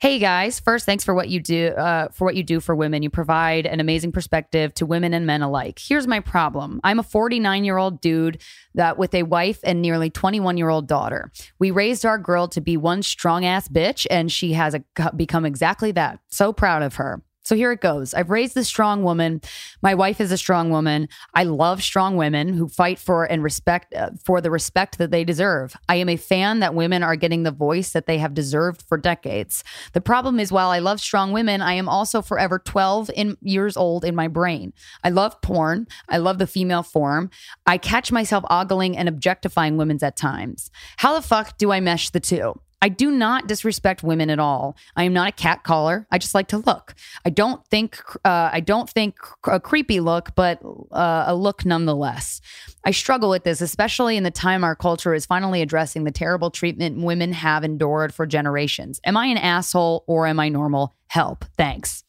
Hey guys, first thanks for what you do uh, for what you do for women. You provide an amazing perspective to women and men alike. Here's my problem. I'm a 49 year old dude that with a wife and nearly 21 year old daughter. We raised our girl to be one strong ass bitch, and she has a, become exactly that. So proud of her. So here it goes. I've raised a strong woman. My wife is a strong woman. I love strong women who fight for and respect uh, for the respect that they deserve. I am a fan that women are getting the voice that they have deserved for decades. The problem is while I love strong women, I am also forever 12 in, years old in my brain. I love porn. I love the female form. I catch myself ogling and objectifying women at times. How the fuck do I mesh the two? I do not disrespect women at all. I am not a cat caller. I just like to look. I don't think uh, I don't think a creepy look, but uh, a look nonetheless. I struggle with this, especially in the time our culture is finally addressing the terrible treatment women have endured for generations. Am I an asshole or am I normal? Help. Thanks.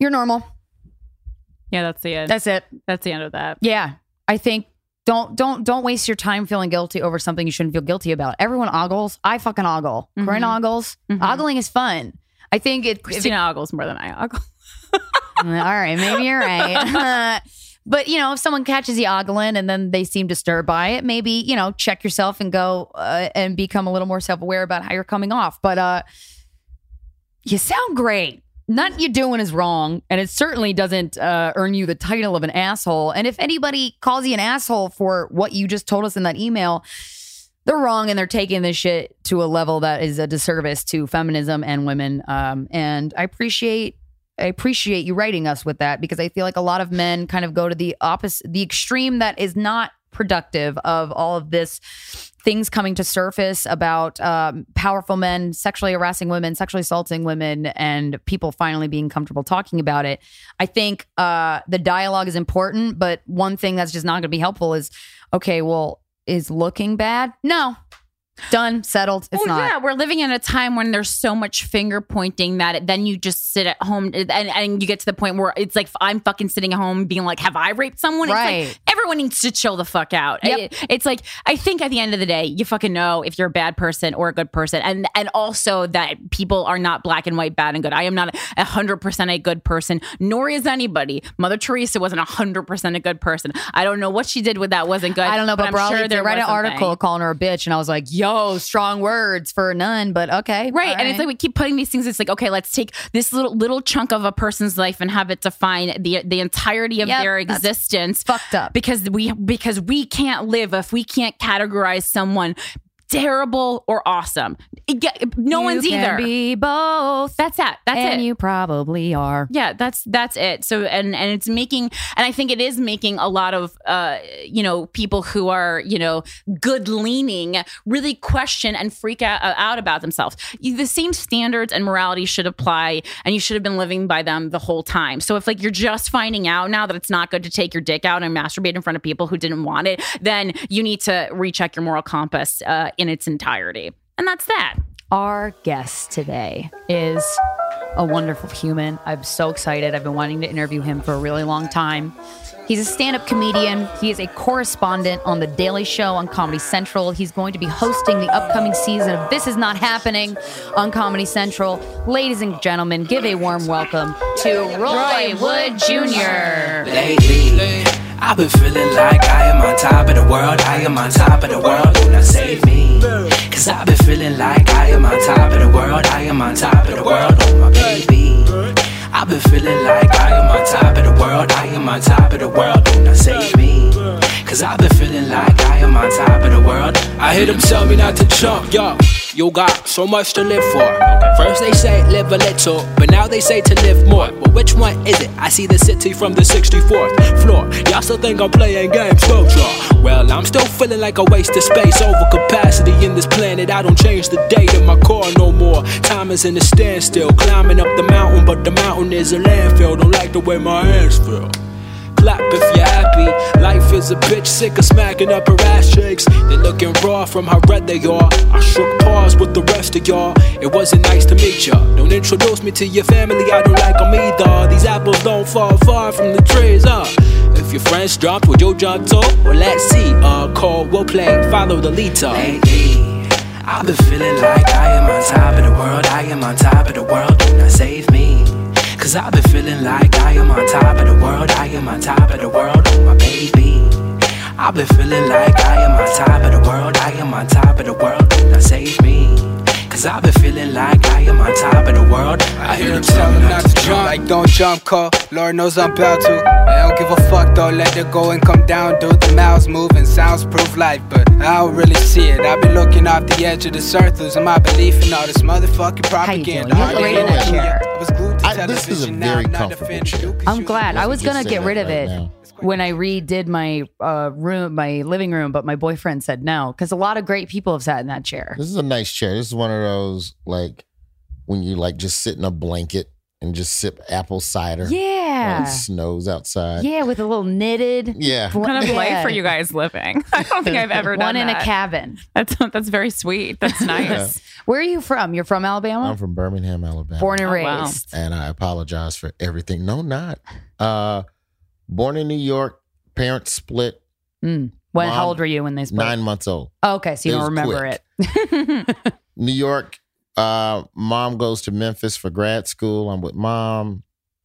You're normal. Yeah, that's the end. That's it. That's the end of that. Yeah. I think don't don't don't waste your time feeling guilty over something you shouldn't feel guilty about. Everyone ogles. I fucking ogle. Corinne ogles. Ogling is fun. I think it. if it- Krystyna ogles more than I ogle. all right, maybe you're right. but you know, if someone catches you ogling and then they seem disturbed by it, maybe you know, check yourself and go uh, and become a little more self aware about how you're coming off. But uh, you sound great. Nothing you're doing is wrong, and it certainly doesn't uh, earn you the title of an asshole. And if anybody calls you an asshole for what you just told us in that email, they're wrong and they're taking this shit to a level that is a disservice to feminism and women. Um, and I appreciate I appreciate you writing us with that because I feel like a lot of men kind of go to the opposite, the extreme that is not productive of all of this things coming to surface about um, powerful men sexually harassing women, sexually assaulting women, and people finally being comfortable talking about it. I think uh, the dialogue is important, but one thing that's just not going to be helpful is okay, well, is looking bad? No. Done, settled. It's well, not. Yeah, we're living in a time when there's so much finger pointing that it, then you just sit at home and, and you get to the point where it's like I'm fucking sitting at home being like, have I raped someone? Right. It's like everyone needs to chill the fuck out. Yep. It- it's like I think at the end of the day, you fucking know if you're a bad person or a good person, and and also that people are not black and white, bad and good. I am not a hundred percent a good person, nor is anybody. Mother Teresa wasn't a hundred percent a good person. I don't know what she did with that wasn't good. I don't know, but, I'm Brawley sure write was an article something. calling her a bitch, and I was like, "Yo, strong words for a nun," but okay, Right. And it's like we keep putting these things, it's like, okay, let's take this little little chunk of a person's life and have it define the the entirety of Yep, their existence. fucked up. Because we because we can't live if we can't categorize someone terrible or awesome. No You one's can either. Be both. that's it. That's it. and it. you probably are. Yeah, that's that's it. So and and it's making and I think it is making a lot of uh you know people who are you know good leaning really question and freak out, uh, out about themselves. The same standards and morality should apply, and you should have been living by them the whole time. So if like you're just finding out now that it's not good to take your dick out and masturbate in front of people who didn't want it, then you need to recheck your moral compass uh, in its entirety. And that's that. Our guest today is a wonderful human. I'm so excited. I've been wanting to interview him for a really long time. He's a stand up comedian. He is a correspondent on The Daily Show on Comedy Central. He's going to be hosting the upcoming season of This Is Not Happening on Comedy Central. Ladies and gentlemen, give a warm welcome to Roy Wood Jr. Lately, I've been feeling like I am on top of the world. I am on top of the world. Do not save me. Cause I've been feeling like I am on top of the world. I am on top of the world. Oh, my baby. I've been feeling like I am on top of the world. I am on top of the world. Do not save me. Cause I've been feeling like I am on top of the world. I hear them tell me not to jump, yo. You got so much to live for. First they say live a little, but now they say to live more. Well, which one is it? I see the city from the 64th floor. Y'all still think I'm playing games, go draw. Well, I'm still feeling like a waste of space, over capacity in this planet. I don't change the date in my car no more. Time is in a standstill, climbing up the mountain, but the mountain is a landfill. Don't like the way my hands feel. Clap if you're happy. Life is a bitch sick of smacking up her ass cheeks. They're looking raw from how red they are. I shook paws with the rest of y'all. It wasn't nice to meet ya. Don't introduce me to your family, I don't like like 'em either. These apples don't fall far from the trees, uh. If your friends jumped, would you jump too? Well, let's see. Uh, call, we'll play, follow the lead to. Lately, I've been feeling like I am on top of the world. I am on top of the world. Do not save me. Cause I've been feeling like I am on top of the world. I am on top of the world. Oh, my baby. I've been feeling like I am on top of the world. I am on top of the world. Not save me. Cause I've been feeling like I am on top of the world. I hear them telling me not to jump. Like don't jump, call. Lord knows I'm about to. I don't give a fuck though. Let it go and come down, dude. The mouths moving, sounds proof life, but I don't really see it. I've been looking off the edge of this earth, losing my belief in all this motherfucking propaganda. doing? You look great in that chair. I was glued to I- this is a television, now very I'm comfortable chair. I'm glad. I was gonna get rid of right it now. when I redid my uh, room, my living room, but my boyfriend said no because a lot of great people have sat in that chair. This is a nice chair. This is one of those like when you like just sit in a blanket and just sip apple cider. When Yeah, it snows outside. yeah, with a little knitted. Yeah. bl- What kind of yeah. life are you guys living? I don't think I've ever done One in a cabin. That's that's very sweet. That's nice. Where are you from? You're from Alabama. I'm from Birmingham, Alabama. Born and Oh, wow. raised. and I apologize for everything. No, not. Uh born in New York, parents split, Mm. When? how old were you when they split? nine months old. Oh, okay, so you It don't remember quick. it. New York, uh, mom goes to Memphis for grad school. I'm with mom.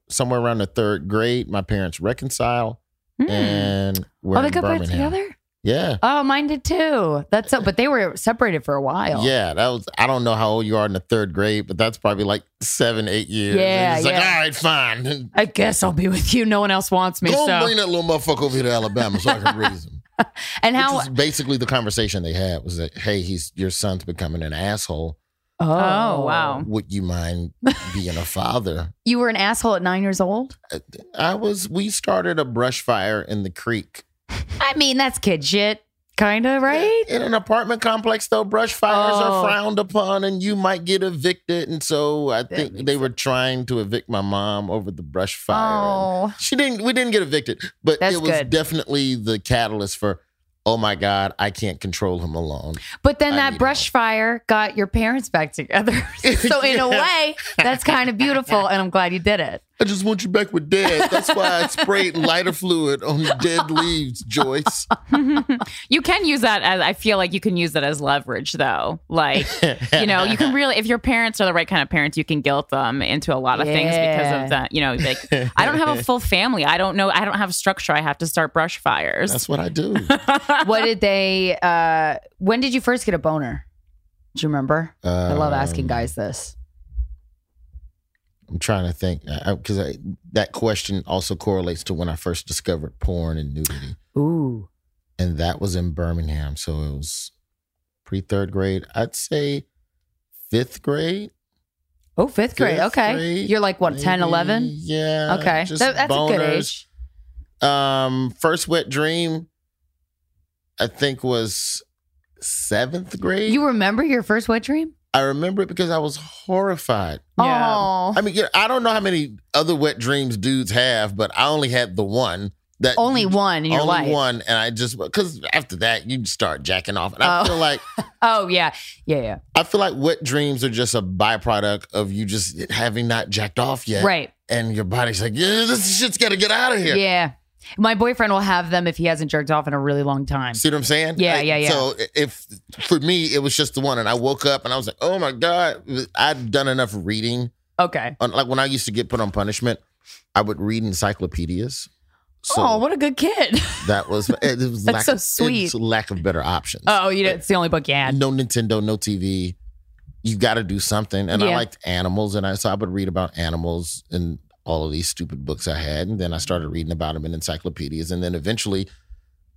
Somewhere around the third grade, my parents reconcile Hmm. and we're oh, they got back together. Yeah. Oh, mine did too. That's so, but they were separated for a while. Yeah, that was. I don't know how old you are in the third grade, but that's probably like seven, eight years. Yeah, And it's like, yeah. all right, fine. I guess I'll be with you. No one else wants me. Go so. bring that little motherfucker over here to Alabama so I can raise him. and Which how? is basically the conversation they had was that, hey, he's your son's becoming an asshole. Oh, oh wow. Would you mind being a father? You were an asshole at nine years old? Uh, I was. We started a brush fire in the creek. I mean, that's kid shit. Kind of, right? In an apartment complex, though, brush fires Oh. are frowned upon, and you might get evicted. And so I think they were trying to evict my mom over the brush fire. Oh. She didn't. We didn't get evicted, but That's it was good. definitely the catalyst for. Oh my God, I can't control him alone. But then I that brush fire got your parents back together. so in a way, that's kind of beautiful, and I'm glad you did it. I just want you back with dad. That's why I sprayed lighter fluid on dead leaves, Joyce. You can use that as I feel like you can use that as leverage though. Like, you know, you can really if your parents are the right kind of parents, you can guilt them into a lot of things because of that. You know, like I don't have a full family. I don't know I don't have structure. I have to start brush fires. That's what I do. What did they? uh When did you first get a boner? Do you remember? I love asking Um, guys this. I'm trying to think because I, that question also correlates to when I first discovered porn and nudity, Ooh, and that was in Birmingham. So it was pre third grade. I'd say fifth grade. oh, fifth grade. Fifth okay, grade, you're like what, 10, 11? Yeah. Okay, That- that's a good age. Um, first wet dream, I think was seventh grade. You remember your first wet dream? I remember it because I was horrified. Yeah. Oh, I mean, yeah, I don't know how many other wet dreams dudes have, but I only had the one that only one in your only life. one, and I just because after that you start jacking off, and I Oh. feel like Oh yeah, yeah, yeah. I feel like wet dreams are just a byproduct of you just having not jacked off yet, Right. And your body's like, yeah, this shit's got to get out of here. Yeah. My boyfriend will have them if he hasn't jerked off in a really long time. See what I'm saying? Yeah, Like, yeah, yeah. So if for me it was just the one, and I woke up and I was like, oh my god, I'd done enough reading. Okay. Like when I used to get put on punishment, I would read encyclopedias. So oh, what a good kid. that was it was That's lack so sweet. Lack of better options. oh, you know, it's the only book you had. no Nintendo, no TV. You got to do something. And I liked animals, and I so I would read about animals and all of these stupid books I had, and then I started reading about them in encyclopedias, and then eventually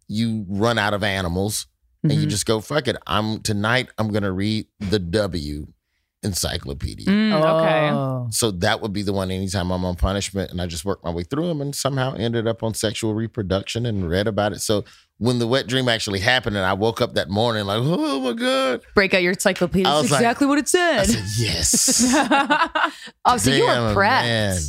you run out of animals, and you Mhm. just go fuck it. I'm tonight. I'm gonna read the W encyclopedia. Mm, okay. Oh. So that would be the one anytime I'm on punishment, and I just worked my way through them, and somehow ended up on sexual reproduction and read about it. So when the wet dream actually happened, and I woke up that morning like, oh my god, Break out your encyclopedia. That's was like- exactly what it I said. said yes. oh, so you were prepped. man.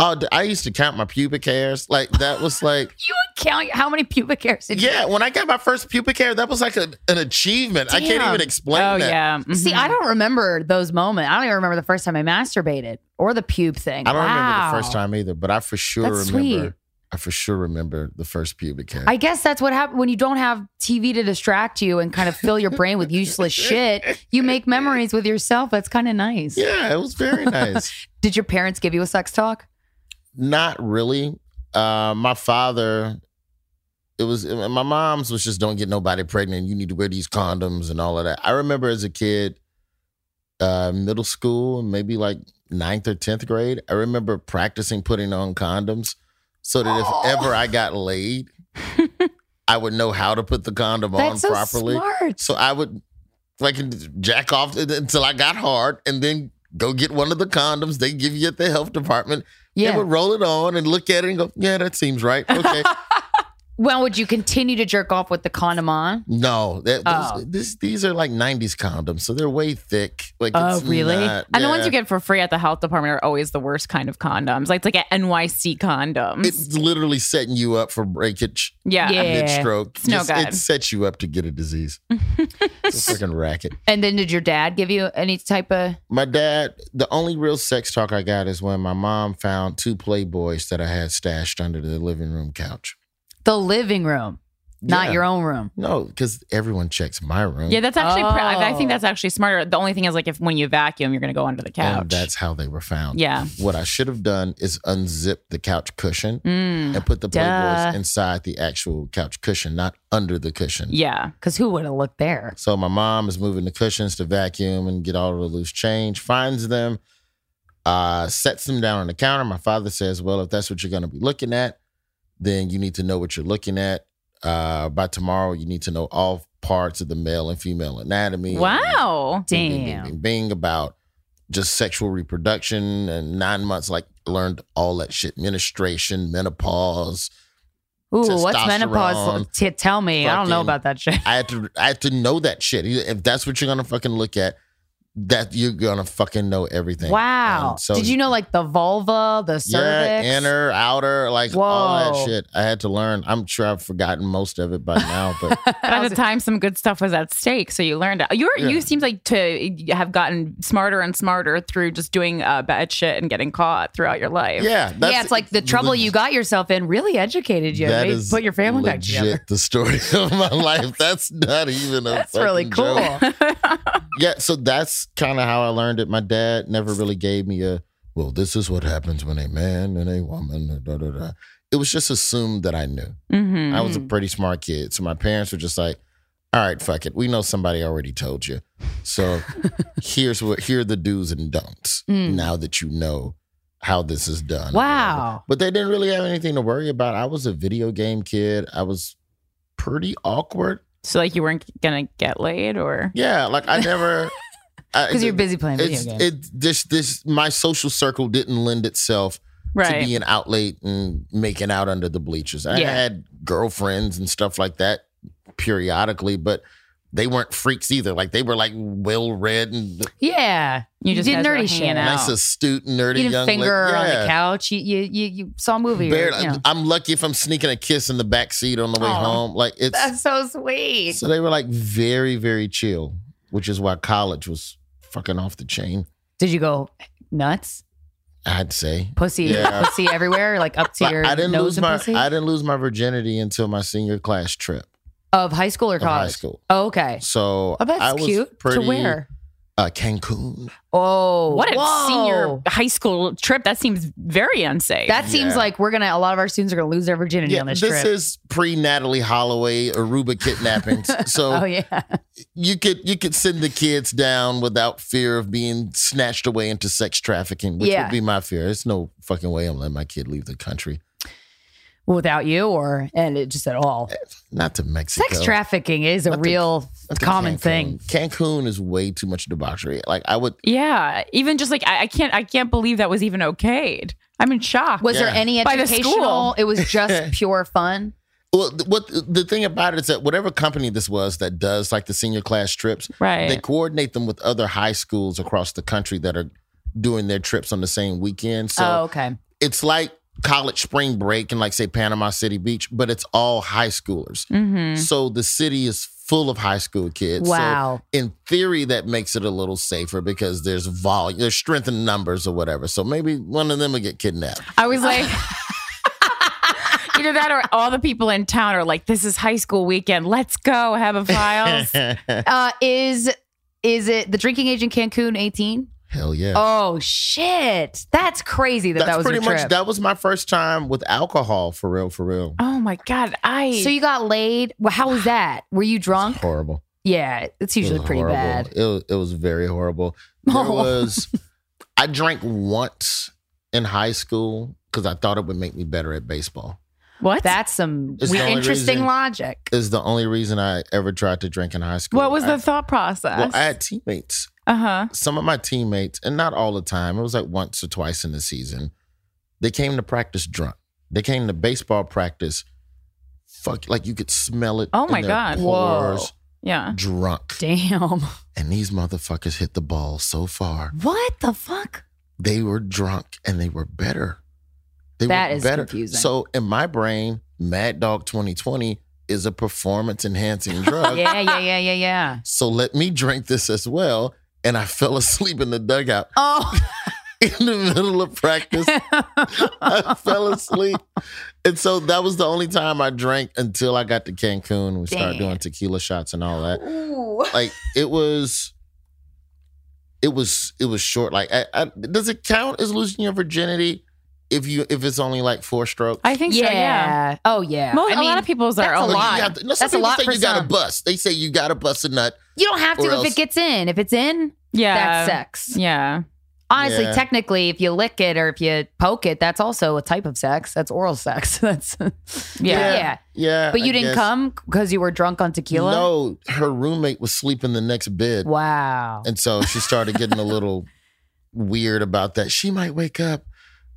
Oh, d- I used to count my pubic hairs. Like that was like, You would count how many pubic hairs did you yeah. When I got my first pubic hair, that was like a, an achievement. I can't even explain oh that. yeah. See, Mhm. I don't remember those moments. I don't even remember the first time I masturbated or the pube thing. I don't remember the first time either, but I for sure That's remember. sweet. I for sure remember the first pubic hair. I guess that's what happened when you don't have TV to distract you and kind of fill your brain with useless shit. You make memories with yourself. That's kind of nice. yeah, it was very nice. Did your parents give you a sex talk? Not really. Uh, my father, it was my mom's was just don't get nobody pregnant. You need to wear these condoms and all of that. I remember as a kid, uh, middle school, maybe like ninth or tenth grade. I remember practicing putting on condoms so that if ever I got laid, I would know how to put the condom on That's so properly. smart. So I would like jack off until I got hard and then go get one of the condoms they give you at the health department. Yeah. And would roll it on and look at it and go, yeah, that seems right. Okay. Well, would you continue to jerk off with the condom on? no, that, Oh. those, this, these are like 90s condoms. So they're way thick. Like, Oh, it's really? not- And the ones you get for free at the health department are always the worst kind of condoms. Like it's like at NYC condoms. It's literally setting you up for breakage, yeah. Yeah. mid stroke. It's no good. It sets you up to get a disease. it's a freaking racket. And then did your dad give you any type of My dad, the only real sex talk I got is when my mom found two Playboys that I had stashed under the living room couch. The living room, not Yeah. your own room? No, because everyone checks my room. Yeah, that's actually. Pre- I I think Oh. that's actually smarter. The only thing is, like, if when you vacuum, you're going to go under the couch. and that's how they were found. yeah. What I should have done is unzip the couch cushion Mm, and put the Duh. Playboys inside the actual couch cushion, not under the cushion. yeah. Because who would have looked there? So my mom is moving the cushions to vacuum and get all the loose change, finds them, uh, sets them down on the counter. My father says, Well, if that's what you're going to be looking at, then you need to know what you're looking at. uh, by tomorrow you need to know all parts of the male and female anatomy. Wow. Bing, Damn. bing, bing, bing, about just sexual reproduction and nine months, like learned all that shit, menstruation, menopause. Ooh, what's menopause? T- tell me. I don't know about that shit. I had to I had to know that shit. If that's what you're gonna fucking look at, that you're gonna fucking know everything. Wow. And so Did you know like the vulva, the cervix? Yeah, inner, outer, like all that shit. I had to learn. I'm sure I've forgotten most of it by now, but But at the time, some good stuff was at stake, so you learned it. You were, Yeah. you seemed like to have gotten smarter and smarter through just doing uh, bad shit and getting caught throughout your life. yeah, that's yeah, it's like the trouble you got yourself in really educated you. That made- is put your family back legit together. The story of my life. That's not even a. That's really fucking cool. Yeah, so that's kind of how I learned it. My dad never really gave me a. Well, this is what happens when a man and a woman. Da, da, da. It was just assumed that I knew. hmm I was a pretty smart kid, so my parents were just like, "All right, fuck it. We know somebody already told you. So here's what here are the do's and don'ts. Mm. Now that you know how this is done. Wow. But they didn't really have anything to worry about. I was a video game kid. I was pretty awkward. So like you weren't gonna get laid, or Yeah, like I never Because you're busy playing video games. it this this my social circle didn't lend itself to being out late and making out under the bleachers. I Yeah. had girlfriends and stuff like that periodically, but they weren't freaks either. Like they were like well read and yeah. You just did nerdy hanging shit. out. nice, astute, nerdy You didn't young finger lady. on the couch. You, you you you saw a movie. or, you know. I'm lucky if I'm sneaking a kiss in the back seat on the way Aw. home. Like it's That's so sweet. so they were like very very chill, which is why college was fucking off the chain. Did you go nuts? I'd say. Pussy, Yeah. pussy everywhere, like up to But your I didn't nose lose and my pussy I didn't lose my virginity until my senior class trip of high school or of high college. school. Oh, okay. So Oh, that's I was cute. pretty to wear. uh, Cancun. Oh, what a whoa. senior high school trip. That seems very unsafe. That seems Yeah. like we're gonna. A lot of our students are gonna lose their virginity Yeah, on this, this trip. This is pre Natalee Holloway Aruba kidnappings. so oh yeah. you could you could send the kids down without fear of being snatched away into sex trafficking, which Yeah. would be my fear. There's no fucking way I'm letting my kid leave the country. Without you, or and it just at all. Not to Mexico. Sex trafficking is a Not to- real to common Cancun. thing. Cancun is way too much debauchery. Like I would yeah. Even just like I, I can't I can't believe that was even okayed. I'm in shock. Was there Yeah. any By the educational? school. It was just pure fun. Well, what the thing about it is that whatever company this was that does like the senior class trips, right? they coordinate them with other high schools across the country that are doing their trips on the same weekend. So oh, okay. it's like college spring break in like say Panama City Beach, but it's all high schoolers. mm-hmm. So the city is full of high school kids. So Wow. in theory, that makes it a little safer because there's volume, there's strength in numbers or whatever. So maybe one of them will get kidnapped. I was like, either that or all the people in town are like, this is high school weekend. Let's go have a files. Uh, is is it the drinking age in Cancun 18? Hell yeah. Oh shit. That's crazy that That's that was pretty your much that was my first time with alcohol for real, for real. oh my God. I, so you got laid. Well, how was that? Were you drunk? Horrible. Yeah, it's It usually was pretty horrible. bad. It was, it was very horrible. There Oh. was, I drank once in high school because I thought it would make me better at baseball. what? That's some It's the only interesting reason- logic. Is the only reason I ever tried to drink in high school. what was I- the thought process? Well, I had teammates. Uh huh. Some of my teammates, and not all the time. It was like once or twice in the season. They came to practice drunk. They came to baseball practice. Fuck, like you could smell it. Oh in my their God. pores, Whoa. Yeah. Drunk. Damn. And these motherfuckers hit the ball so far. What the fuck? They were drunk and they were better. They That were is better. confusing. So in my brain, Mad Dog 2020 is a performance enhancing drug. Yeah, yeah, yeah, yeah, yeah. So let me drink this as well. And I fell asleep in the dugout Oh. in the middle of practice. I fell asleep. And so that was the only time I drank until I got to Cancun. We started Damn. doing tequila shots and all that. Ooh. Like it was it was it was short. Like I, I, does it count as losing your virginity if you if it's only like four strokes? I think yeah. so. Yeah. Oh yeah. Most, I mean, a lot of people's are a lot. To- no, That's a people lot say for you got to bust. They say you got to bust a nut. you don't have to if else- it gets in. If it's in, Yeah. that's sex. Yeah. Honestly, Yeah. technically, if you lick it or if you poke it, that's also a type of sex. That's oral sex. That's yeah, Yeah. yeah. Yeah. But you I didn't guess. come because you were drunk on tequila. No, her roommate was sleeping the next bed. Wow. And so she started getting a little weird about that. She might wake up.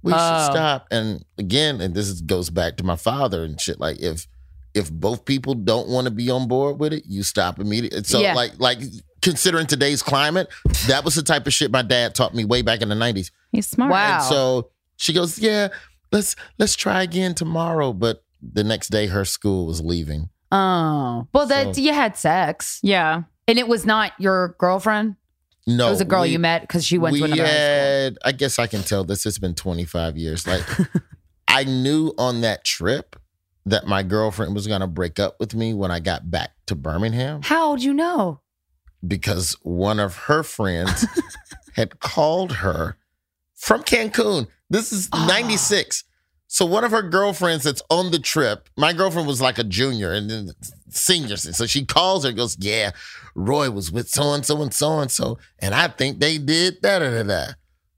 We Oh. should stop. And again, and this is, goes back to my father and shit. Like if if both people don't want to be on board with it, you stop immediately. So Yeah. like like considering today's climate, that was the type of shit my dad taught me way back in the nineties. He's smart. Wow. And so she goes, Yeah, let's let's try again tomorrow. But the next day her school was leaving. Oh, well, that you had sex, Yeah. and it was not your girlfriend. No. it was a girl we- you met because she went we to another had, I guess I can tell this. It's been 25 years. Like, I knew on that trip that my girlfriend was going to break up with me when I got back to Birmingham How would you know? because one of her friends had called her from Cancun. This is Ah. 96. So one of her girlfriends that's on the trip, my girlfriend was like a junior and then senior. So she calls her and goes, Yeah, Roy was with so and so and so and so. And I think they did da da da da.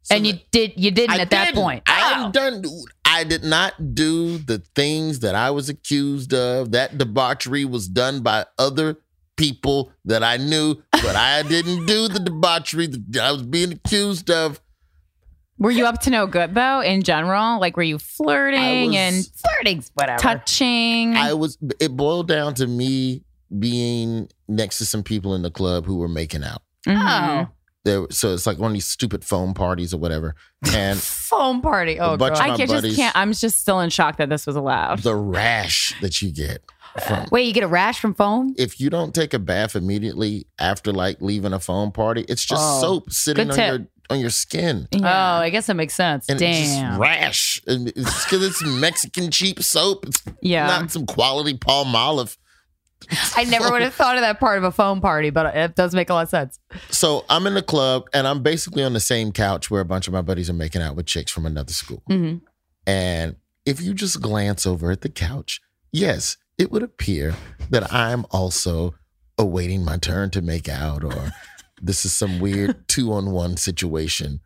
So and you did you didn't I at that didn't. point. I Oh. done. I did not do the things that I was accused of. That debauchery was done by other people that I knew, but I didn't do the debauchery that I was being accused of. Were you up to no good though in general? Like were you flirting was- and flirting's whatever. touching? I was. It boiled down to me being next to some people in the club who were making out. Mhm. oh, There, so it's like one of these stupid foam parties or whatever, and foam party. Oh, God. I ca- just can't. I'm just still in shock that this was allowed. the rash that you get from Wait, you get a rash from foam? if you don't take a bath immediately after like leaving a foam party, it's just Oh, soap sitting on your on your skin. Oh, I guess that makes sense. And it's just Damn. rash. And it's because it's Mexican cheap soap. It's yeah. not some quality Palmolive. I never would have thought of that part of a foam party, but it does make a lot of sense. So I'm in the club and I'm basically on the same couch where a bunch of my buddies are making out with chicks from another school. Mhm. And if you just glance over at the couch, yes, it would appear that I'm also awaiting my turn to make out or this is some weird two on one situation.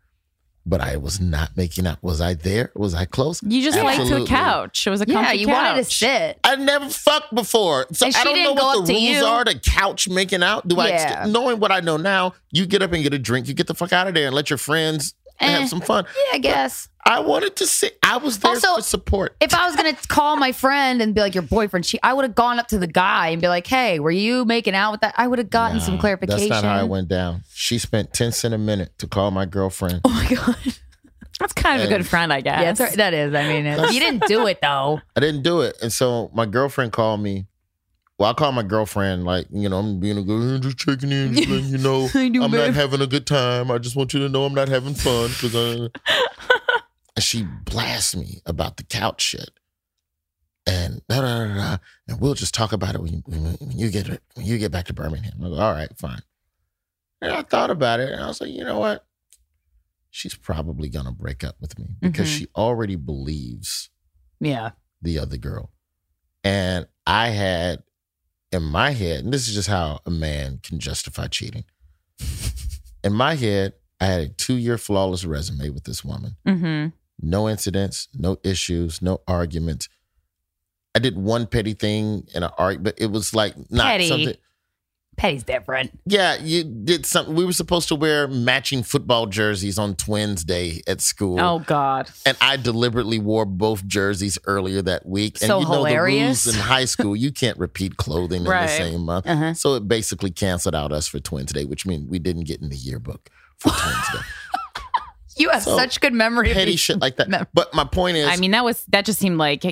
But I was not making out. Was I there? Was I close? you just liked to a couch. It was a couch. Yeah, comfy you wanted to couch. sit. I never fucked before. So And I don't know what the rules you? are to couch making out. Do Yeah. I knowing what I know now, you get up and get a drink, you get the fuck out of there and let your friends Eh. have some fun. Yeah, I guess. I wanted to sit. I was there Also, for support. If I was gonna call my friend and be like your boyfriend, she I would have gone up to the guy and be like, "Hey, were you making out with that?" I would have gotten some clarification. That's not how it went down. She spent 10 cents a minute to call my girlfriend. Oh my god, That's kind of a good friend, I guess. yeah, that's right. that is. I mean, it, you didn't do it though. I didn't do it. And so my girlfriend called me. Well, I call my girlfriend, like, you know, I'm being a good, "Hey, just checking in, just letting you know, I'm not having a good time. I just want you to know I'm not having fun because I. and she blasts me about the couch shit, and da, da, da, da, and we'll just talk about it when you, when you get when you get back to Birmingham. I go, all right, fine. And I thought about it, and I was like, you know what? She's probably gonna break up with me because Mhm. she already believes Yeah, the other girl. And I had in my head, and this is just how a man can justify cheating. In my head, I had a two year flawless resume with this woman. Mm-hmm. No incidents, no issues, no arguments. I did one petty thing in an arg, but it was like not Petty. something. Petty's different. Yeah, you did something. We were supposed to wear matching football jerseys on Twins Day at school. Oh God. And I deliberately wore both jerseys earlier that week. And So you know hilarious. the rules in high school, you can't repeat clothing in the same month. Uh-huh. So it basically canceled out us for Twins Day, which means we didn't get in the yearbook for Twins Day. You have So, such good memory. Petty shit like Mem- that. But my point is, I mean, that was that just seemed like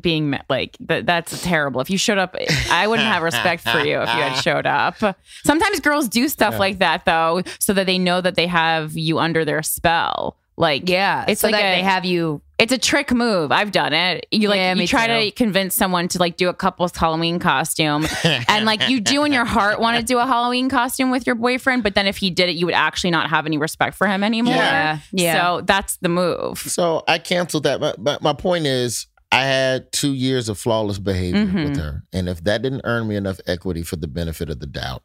being like that, that's terrible. If you showed up, I wouldn't have respect for you if you had showed up. Sometimes girls do stuff like that though, so that they know that they have you under their spell. Like, Yeah, it's so like that a, they have you. It's a trick move. I've done it. You like Yeah, you me try too. to convince someone to like do a couple's Halloween costume, and like you do in your heart want to do a Halloween costume with your boyfriend, but then if he did it, you would actually not have any respect for him anymore. Yeah, yeah. So that's the move. so I canceled that. But, but my point is, I had two years of flawless behavior Mhm. with her. And if that didn't earn me enough equity for the benefit of the doubt,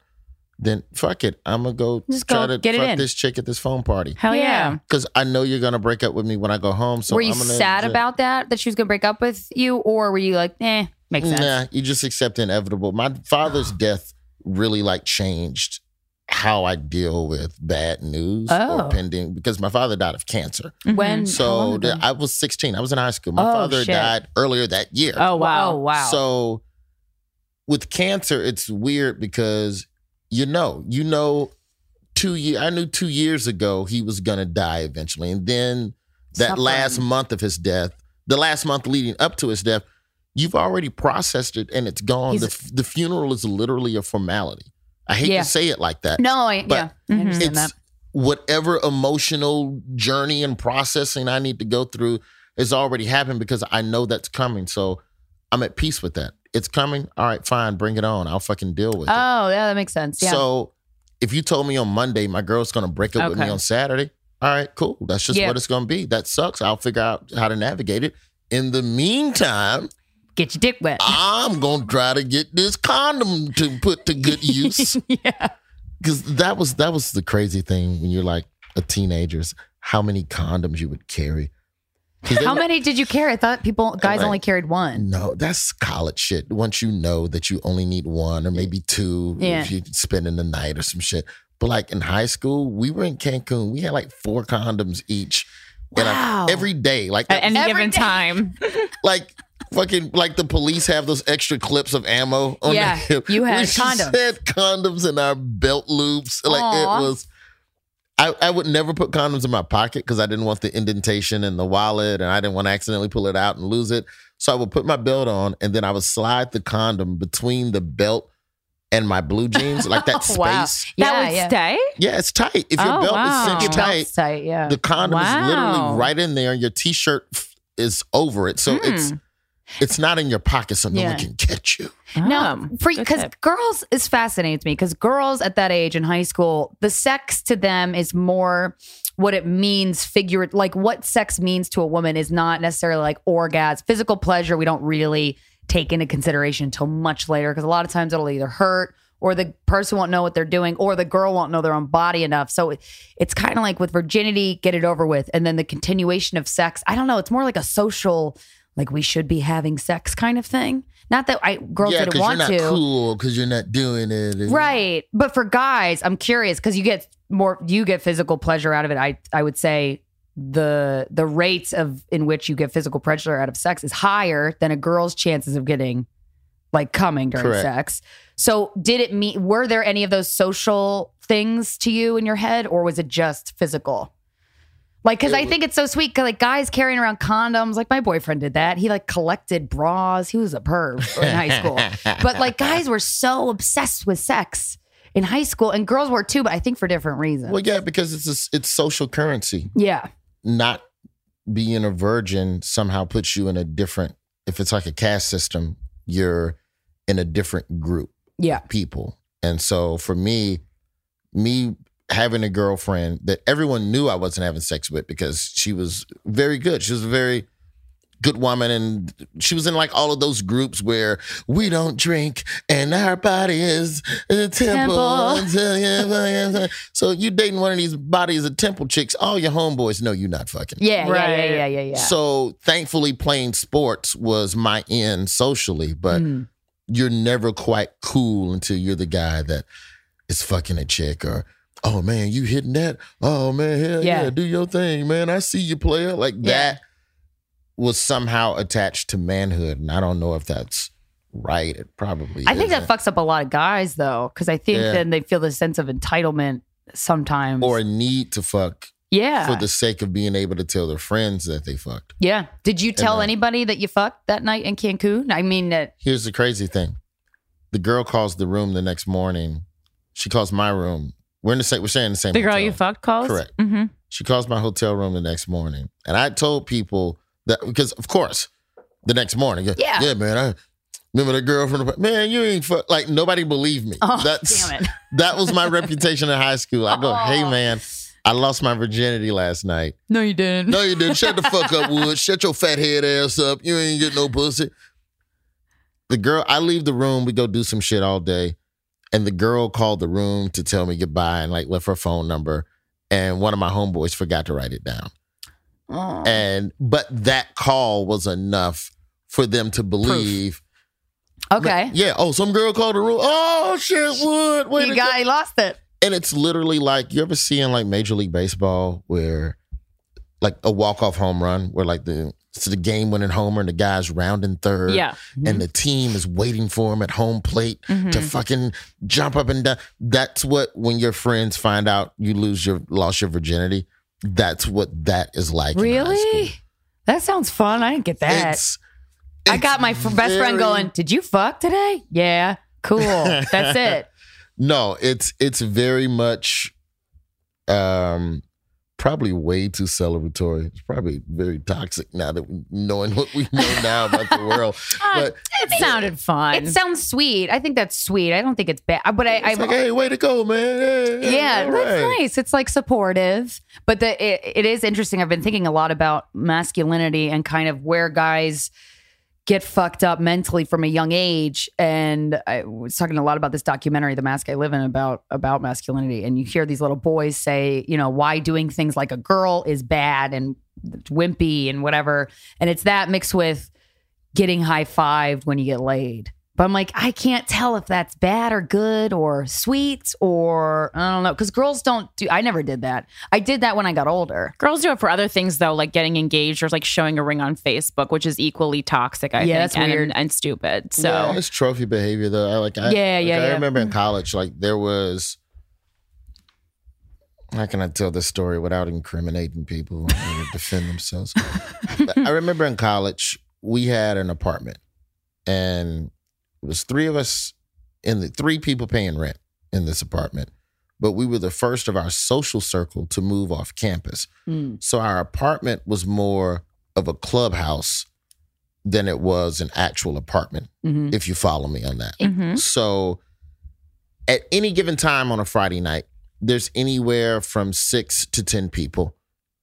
then fuck it. I'm gonna go Just try go to get fuck in. this chick at this foam party Hell yeah. Yeah. because I know you're gonna break up with me when I go home. So were you I'm gonna sad ju- about that? That she was gonna break up with you, or were you like, eh, makes sense? Nah, you just accept the inevitable. My father's death really like changed how I deal with bad news Oh. or pending because my father died of cancer. When So long the- I was 16. I was in high school. My Oh, father shit. died earlier that year. Oh wow. Oh wow. So with cancer, it's weird because you know, you know, two year. I knew two years ago he was gonna die eventually, and then that Suffering. last month of his death, the last month leading up to his death, you've already processed it and it's gone. The, He's- the funeral is literally a formality. I hate Yeah. to say it like that. no, I, But yeah, I understand it's that. whatever emotional journey and processing I need to go through has already happened because I know that's coming. So I'm at peace with that. It's coming. All right, fine, bring it on. I'll fucking deal with it. Oh, yeah, that makes sense. Yeah. So if you told me on Monday my girl's gonna break up with me on Saturday, all right, cool. That's just Yeah. what it's gonna be. That sucks. I'll figure out how to navigate it. In the meantime, Get your dick wet. I'm gonna try to get this condom to put to good use. yeah. Because that was that was the crazy thing when you're like a teenager, is how many condoms you would carry. 'Cause they How many did you carry? I thought people guys Like- only carried one. No, that's college shit. Once you know that you only need one or maybe two Yeah. if you're spending the night or some shit. But like in high school, we were in Cancun. We had like four condoms each. And I- every day, like At any given day. time. like fucking like the police have those extra clips of ammo on Yeah, their you had condoms. had condoms in our belt loops. Like Aw. it was I, I would never put condoms in my pocket because I didn't want the indentation in the wallet and I didn't want to accidentally pull it out and lose it. So I would put my belt on and then I would slide the condom between the belt and my blue jeans, like that space. Wow. that Yeah, would yeah. stay? Yeah, it's tight. If your Oh, belt wow. is Your cinched tight, tight. Yeah. the condom is literally right in there and your t-shirt f- is over it. So it's Hmm. it's not in your pocket so no Yeah. one can catch you. No, oh, for good because tip. girls is fascinates me because girls at that age in high school, the sex to them is more what it means. Figure like what sex means to a woman is not necessarily like orgasm, physical pleasure. We don't really take into consideration until much later because a lot of times it'll either hurt or the person won't know what they're doing or the girl won't know their own body enough. So it- it's kind of like with virginity, get it over with, and then the continuation of sex. I don't know. It's more like a social. Like we should be having sex kind of thing. Not that I girls yeah, didn't because you're want not to. cool because you're not doing it. Right. But for guys, I'm curious because you get more you get physical pleasure out of it. I I would say the the rates of in which you get physical pleasure out of sex is higher than a girl's chances of getting like coming during Correct. sex. So did it mean were there any of those social things to you in your head or was it just physical? Like, cause I think it's so sweet. 'cause, like guys carrying around condoms. Like my boyfriend did that. He like collected bras. He was a perv in high school but like guys were so obsessed with sex in high school and girls were too but i think for different reasons Well, yeah, because it's a, it's social currency. yeah Not being a virgin somehow puts you in a different. If it's like a caste system, you're in a different group. yeah people. And so for me, me having a girlfriend that everyone knew I wasn't having sex with because she was very good. She was a very good woman and she was in like all of those groups where we don't drink and our body is a temple. so you dating one of these bodies of temple chicks, all your homeboys know you're not fucking. yeah yeah Right. yeah yeah yeah yeah So thankfully playing sports was my end socially, but Mm. you're never quite cool until you're the guy that is fucking a chick or oh man you hitting that oh man hell yeah, Yeah. do your thing man i see you player like Yeah. that was somehow attached to manhood and i don't know if that's right it probably is. i think that isn't. fucks up a lot of guys though because i think Yeah. then they feel the sense of entitlement sometimes or a need to fuck yeah for the sake of being able to tell their friends that they fucked yeah did you tell then- anybody that you fucked that night in cancun i mean that here's the crazy thing the girl calls the room the next morning she calls my room we're in the same we're staying in the same The girl you fucked calls? Correct. Mm-hmm. She calls my hotel room the next morning, and I told people that because, of course, the next morning, Yeah. yeah, man, I remember the girl from the man. You ain't fuck like nobody believed me. oh That's damn it that was my reputation in high school. I go, hey Oh. man, I lost my virginity last night. no you didn't No, you didn't. Shut the fuck up, Wood. Shut your fat head ass up. You ain't get no pussy. The girl, I leave the room. We go do some shit all day, and the girl called the room to tell me goodbye and like left her phone number. And one of my homeboys forgot to write it down. Oh. And but that call was enough for them to believe. Okay. Yeah. Oh, some girl called the room. Oh shit, Wood. Wait You got, he lost it. and it's literally like you ever see in like Major League Baseball where like a walk off home run where like the it's the game winning homer and the guy's rounding third. Yeah. And the team is waiting for him at home plate to Mhm. fucking jump up and down. That's what when your friends find out you lose your lost your virginity. That's what that is like. Really? That sounds fun. I didn't get that. It's, I got my best friend going, Did you fuck today? Yeah. Cool. That's it. No, it's it's very much um probably way too celebratory. It's probably very toxic now that we knowing what we know now about the world. Uh, but It sounded fun. It sounds sweet. I think that's sweet. I don't think it's bad. But I, it's I like, hey, way to go, man. Hey, hey, yeah, all that's nice. It's like supportive, but the it, it is interesting. I've been thinking a lot about masculinity and kind of where guys get fucked up mentally from a young age. And I was talking a lot about this documentary, "The Mask I Live In," about about masculinity. And you hear these little boys say, you know, why doing things like a girl is bad and wimpy and whatever. And it's that mixed with getting high fived when you get laid. But I'm like, I can't tell if that's bad or good or sweet or I don't know. Because girls don't do, I never did that. I did that when I got older. Girls do it for other things though, like getting engaged or like showing a ring on Facebook, which is equally toxic. I Yeah, think, that's and, weird. and stupid. So Yeah, it's trophy behavior though. I like I, Yeah, like, yeah, I yeah. remember in mm-hmm. college, like there was how can I tell this story without incriminating people and defend themselves? I remember in college, we had an apartment and it was three of us in the three people paying rent in this apartment. But we were the first of our social circle to move off campus. So our apartment was more of a clubhouse than it was an actual apartment, Mhm. if you follow me on that. Mhm. So at any given time on a Friday night, there's anywhere from six to 10 people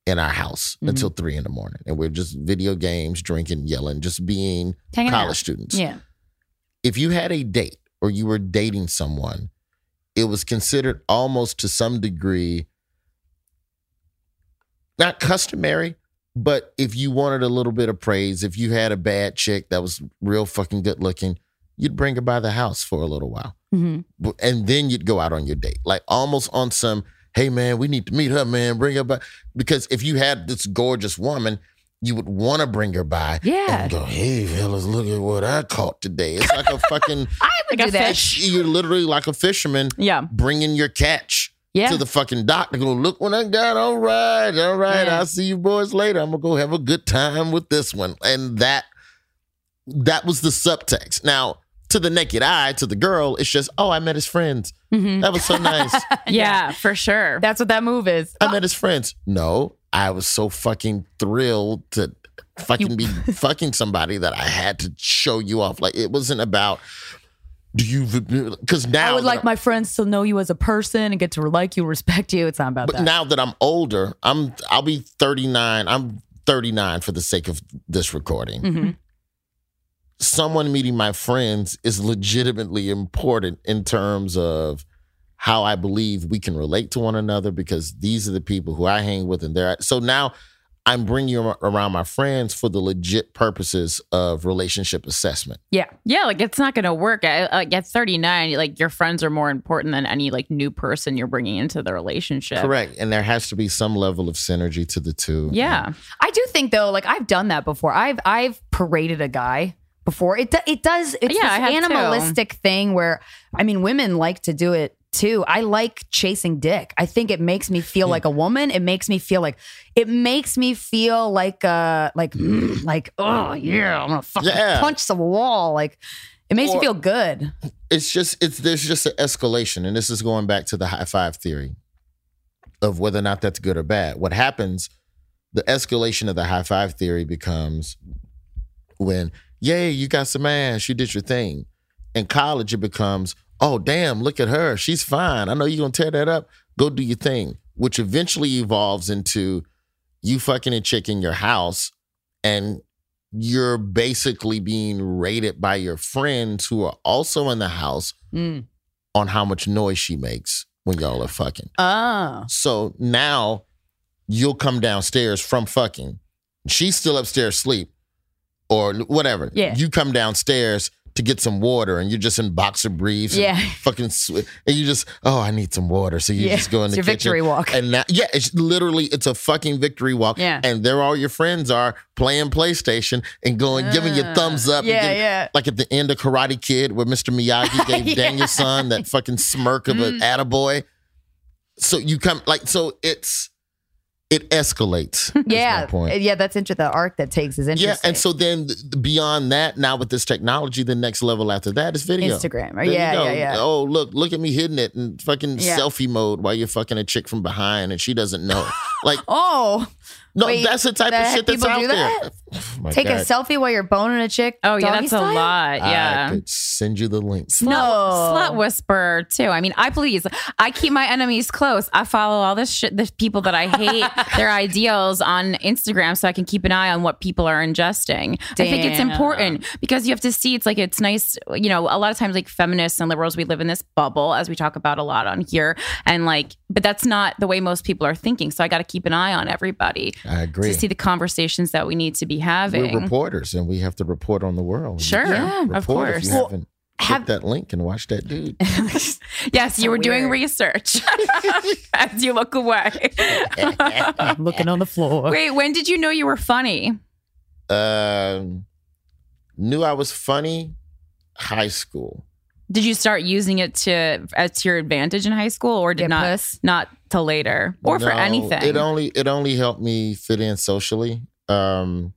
in our house Mhm. until three in the morning. And we're just video games, drinking, yelling, just being Hanging college out. students. Yeah. If you had a date or you were dating someone, it was considered almost to some degree not customary, but if you wanted a little bit of praise, if you had a bad chick that was real fucking good looking, you'd bring her by the house for a little while. Mhm. And then you'd go out on your date. Like almost on some, hey man, we need to meet her, man. Bring her by. Because if you had this gorgeous woman, you would want to bring her by. Yeah. And go, hey fellas, look at what I caught today. It's like a fucking, I would Like do a that. fish. you're literally like a fisherman yeah. bringing your catch Yeah. to the fucking dock to go, look what I got. All right, all right. Yeah. I'll see you boys later. I'm gonna go have a good time with this one. And that that was the subtext. Now, to the naked eye, to the girl, it's just, oh, I met his friends. Mhm. That was so nice. yeah, for sure. That's what that move is. I met his friends. No, I was so fucking thrilled to fucking be fucking somebody that I had to show you off. Like it wasn't about do you because now I would like I'm- my friends to know you as a person and get to like you, respect you. It's not about But that. now that I'm older, I'm I'll be 39. I'm 39 for the sake of this recording. Mhm. Someone meeting my friends is legitimately important in terms of how I believe we can relate to one another because these are the people who I hang with and they're so now I'm bringing you around my friends for the legit purposes of relationship assessment. yeah. yeah, like it's not going to work. At, like at 39, like your friends are more important than any like new person you're bringing into the relationship. Correct. And there has to be some level of synergy to the two. Yeah. I do think though, like I've done that before. I've I've paraded a guy before. It do- it does. It's Yeah, I this have too. animalistic thing where I mean, women like to do it too. I like chasing dick. I think it makes me feel like a woman. It makes me feel like it makes me feel like uh like mm, like oh yeah, I'm gonna fucking Yeah. punch the wall. Like it makes Or- me feel good. it's just it's there's just an escalation and this is going back to the high five theory of whether or not that's good or bad what happens the escalation of the high five theory becomes when yay you got some ass you did your thing in college it becomes oh damn look at her she's fine i know you're gonna tear that up go do your thing which eventually evolves into you fucking a chick in your house and you're basically being rated by your friends who are also in the house Mm. on how much noise she makes when y'all are fucking. Oh. So now you'll come downstairs from fucking. She's still upstairs asleep or whatever. Yeah. You come downstairs to get some water and you're just in boxer briefs. and Yeah. Fucking sw- and you just oh I need some water. So you Yeah. just go in It's the your kitchen. victory walk. And now yeah, it's literally it's a fucking victory walk. Yeah. And there all your friends are playing PlayStation and going giving you thumbs up. Yeah, giving- yeah. Like at the end of Karate Kid where Mr. Miyagi gave Yeah. Daniel-san that fucking smirk of an mm. attaboy. So you come like so it's it escalates. Yeah. point. Yeah, that's into the arc that takes is interesting. Yeah, and so then beyond that, now with this technology, the next level after that is video. Instagram. There yeah, yeah, yeah. Oh, look, look at me hitting it in fucking Yeah. selfie mode while you're fucking a chick from behind and she doesn't know. like, Oh, no, Wait, that's the type of shit that's out do there. That? My take a selfie while you're boning a chick. Oh yeah, that's style? a lot. Yeah. I could send you the link. Slut, No. slut whisperer too. I mean, I please. I keep my enemies close. I follow all this shit. The people that I hate, their ideals on Instagram, so I can keep an eye on what people are ingesting. I think it's important because you have to see. It's like it's nice. You know, a lot of times, like feminists and liberals, we live in this bubble, as we talk about a lot on here, and like, but that's not the way most people are thinking. So I got to keep an eye on everybody I agree. to see the conversations that we need to be We're reporters and we have to report on the world. Sure. Yeah, of course. If you Well, haven't have- clicked that link and watch that dude. yes, you So were doing research as you look away. Looking on the floor. Wait, when did you know you were funny? um, knew I was funny. High school. Did you start using it to as your advantage in high school, or did Get not puss? not till later, or for anything? It only it only helped me fit in socially. Um,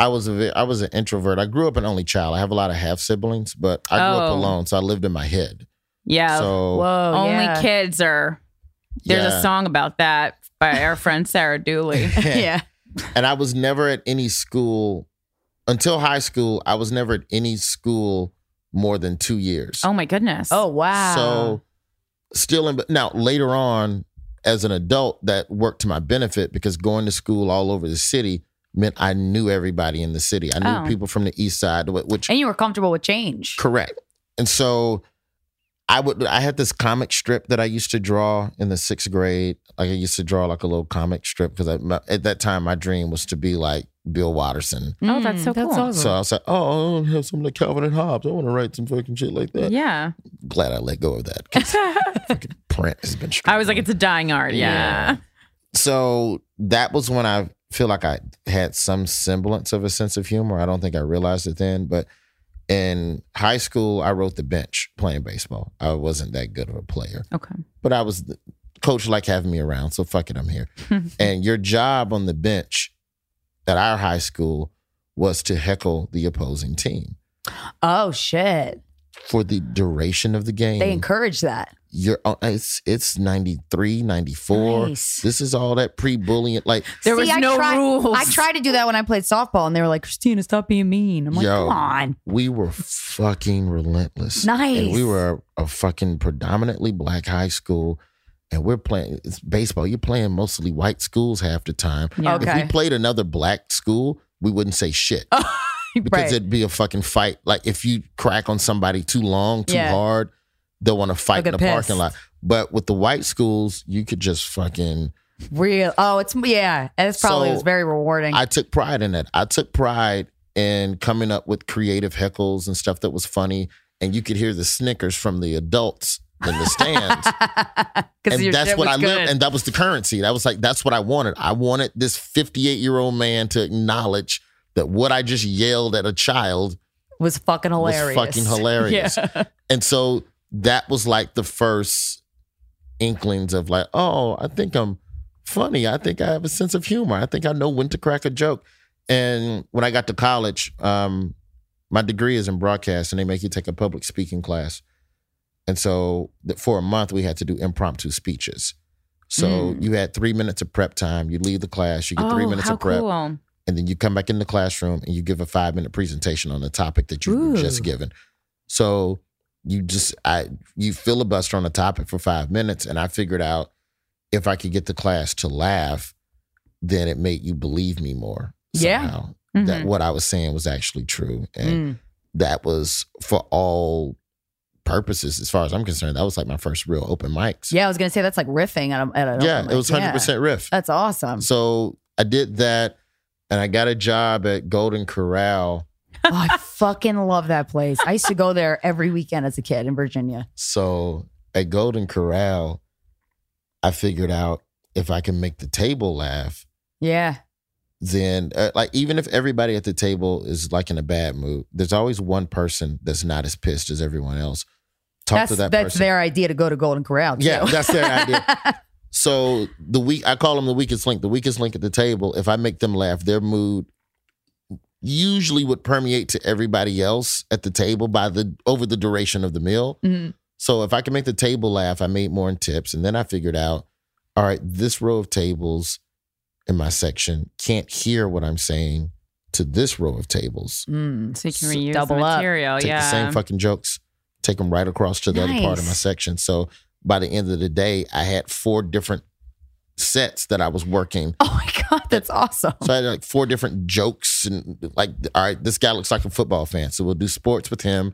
I was a ve- I was an introvert. I grew up an only child. I have a lot of half siblings, but I grew up Oh. alone, so I lived in my head. yeah, So Whoa. only yeah. kids are. There's yeah. a song about that by our friend Sarah Dooley. yeah. and I was never at any school until high school. I was never at any school more than two years. oh my goodness! Oh wow. So still in but now later on as an adult that worked to my benefit because going to school all over the city meant I knew everybody in the city. I knew Oh. people from the east side which and you were comfortable with change. correct. And so I would I had this comic strip that I used to draw in the 6th grade. Like I used to draw like a little comic strip because at that time my dream was to be like Bill Watterson. Oh, that's so mm, cool. awesome. So I was like, oh, I want to have some like Calvin and Hobbes. I want to write some fucking shit like that. yeah. Glad I let go of that. print has been. I was like, it's a dying art. Yeah. so that was when I feel like I had some semblance of a sense of humor. I don't think I realized it then, but in high school, I wrote the bench playing baseball. I wasn't that good of a player, Okay. but I was coach like having me around, so fuck it, I'm here. and your job on the bench at our high school was to heckle the opposing team Oh shit. for the duration of the game. They encourage that. You're uh, it's it's 93 94 Nice. this is all that pre-bullying like There See, was I no tried, rules. I tried to do that when I played softball, and they were like, "Krystyna, stop being mean." I'm like, Yo. "Come on." we were fucking relentless Nice. and we were a, a fucking predominantly black high school and we're playing it's baseball you're playing mostly white schools half the time Yeah. if we played another black school we wouldn't say shit because Right. it'd be a fucking fight like if you crack on somebody too long too Yeah. hard they'll want to fight in the parking lot but with the white schools you could just fucking Real. Oh, it's yeah. It's probably So, was very rewarding. I took pride in it. I took pride in coming up with creative heckles and stuff that was funny. And you could hear the snickers from the adults in the stands. and that's what I good. lived. And that was the currency. That was like, that's what I wanted. I wanted this 58 year old man to acknowledge that what I just yelled at a child was fucking hilarious. was fucking hilarious. Yeah. And so that was like the first inklings of like, oh, I think I'm funny. I think I have a sense of humor. I think I know when to crack a joke. And when I got to college, um, my degree is in broadcast, and they make you take a public speaking class. And so for a month, we had to do impromptu speeches. So Mm. you had three minutes of prep time. You leave the class, you get three oh, minutes of prep, cool. and then you come back in the classroom and you give a five minute presentation on the topic that you were just given. So you just I you filibuster on a topic for five minutes, and I figured out if I could get the class to laugh, then it made you believe me more. Yeah. Somehow. Mm-hmm. That what I was saying was actually true, and Mm. that was for all purposes, as far as I'm concerned, that was like my first real open mics. Yeah, I was gonna say that's like riffing at a, at yeah, it was hundred Yeah. percent riff. That's awesome. So I did that, and I got a job at Golden Corral. Oh, I fucking love that place. I used to go there every weekend as a kid in Virginia. So at Golden Corral, I figured out if I can make the table laugh, Yeah. then uh, like even if everybody at the table is like in a bad mood, there's always one person that's not as pissed as everyone else. Talk that's to that that's person. their idea to go to Golden Corral. Too. Yeah, that's their idea. So the week I call them the weakest link. The weakest link at the table. If I make them laugh, their mood usually would permeate to everybody else at the table by the over the duration of the meal. Mhm. So if I can make the table laugh, I made more in tips, and then I figured out, all right, this row of tables in my section can't hear what I'm saying to this row of tables. Mm. So you can S- reuse double the up. material. Take yeah. the same fucking jokes, take them right across to the other part of my section. So by the end of the day, I had four different sets that I was working. Oh my god, that's awesome. So I had like four different jokes and like, all right, this guy looks like a football fan. So we'll do sports with him.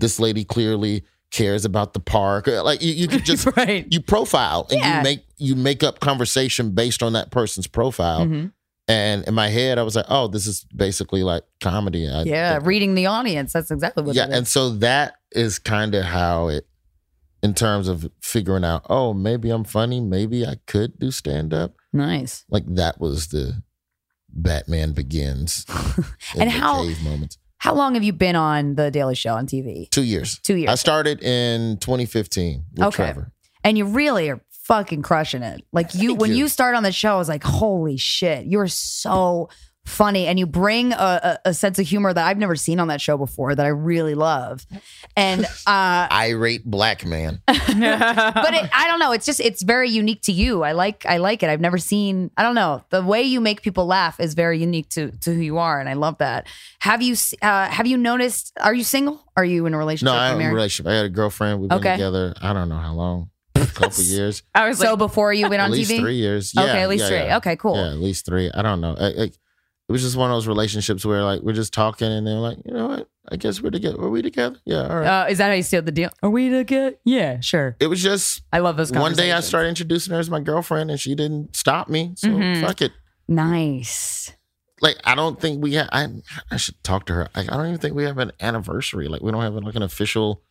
This lady clearly cares about the park. Like you, you could just right. you profile and Yeah. you make you make up conversation based on that person's profile. Mhm. And in my head, I was like, oh, this is basically like comedy. I Yeah, reading the audience. That's exactly what yeah, it is. and so that is kind of how it, in terms of figuring out, oh, maybe I'm funny, maybe I could do stand up. nice. Like that was the Batman Begins. And how- moments? How long have you been on the Daily Show on TV? Two years. Two years. I started in 2015 with Okay. Trevor. and you really are fucking crushing it. Like you, Thank when you. you start on the show, I was like, holy shit, you're so funny, and you bring a, a, a sense of humor that I've never seen on that show before that I really love. And uh, Irate black man. but it, I don't know. It's just it's very unique to you. I like I like it. I've never seen. I don't know. The way you make people laugh is very unique to to who you are, and I love that. Have you uh, have you noticed? Are you single? Are you in a relationship? No, I'm in a relationship. I had a girlfriend. We've been Okay. together. I don't know how long. A couple years. I was So like, before you went at on least TV. three years. Yeah, okay, at least yeah, three. yeah. Okay, cool. Yeah, at least three. I don't know. I, I, it was just one of those relationships where like we're just talking and they're like, you know what? I guess we're together. Are we together? Yeah, all right. Uh, is that how you seal the deal? Are we together? Yeah, sure. it was just I love this. one day I started introducing her as my girlfriend and she didn't stop me. So Mhm. fuck it. Nice. Like I don't think we have. I I should talk to her. Like, I don't even think we have an anniversary. Like we don't have like an official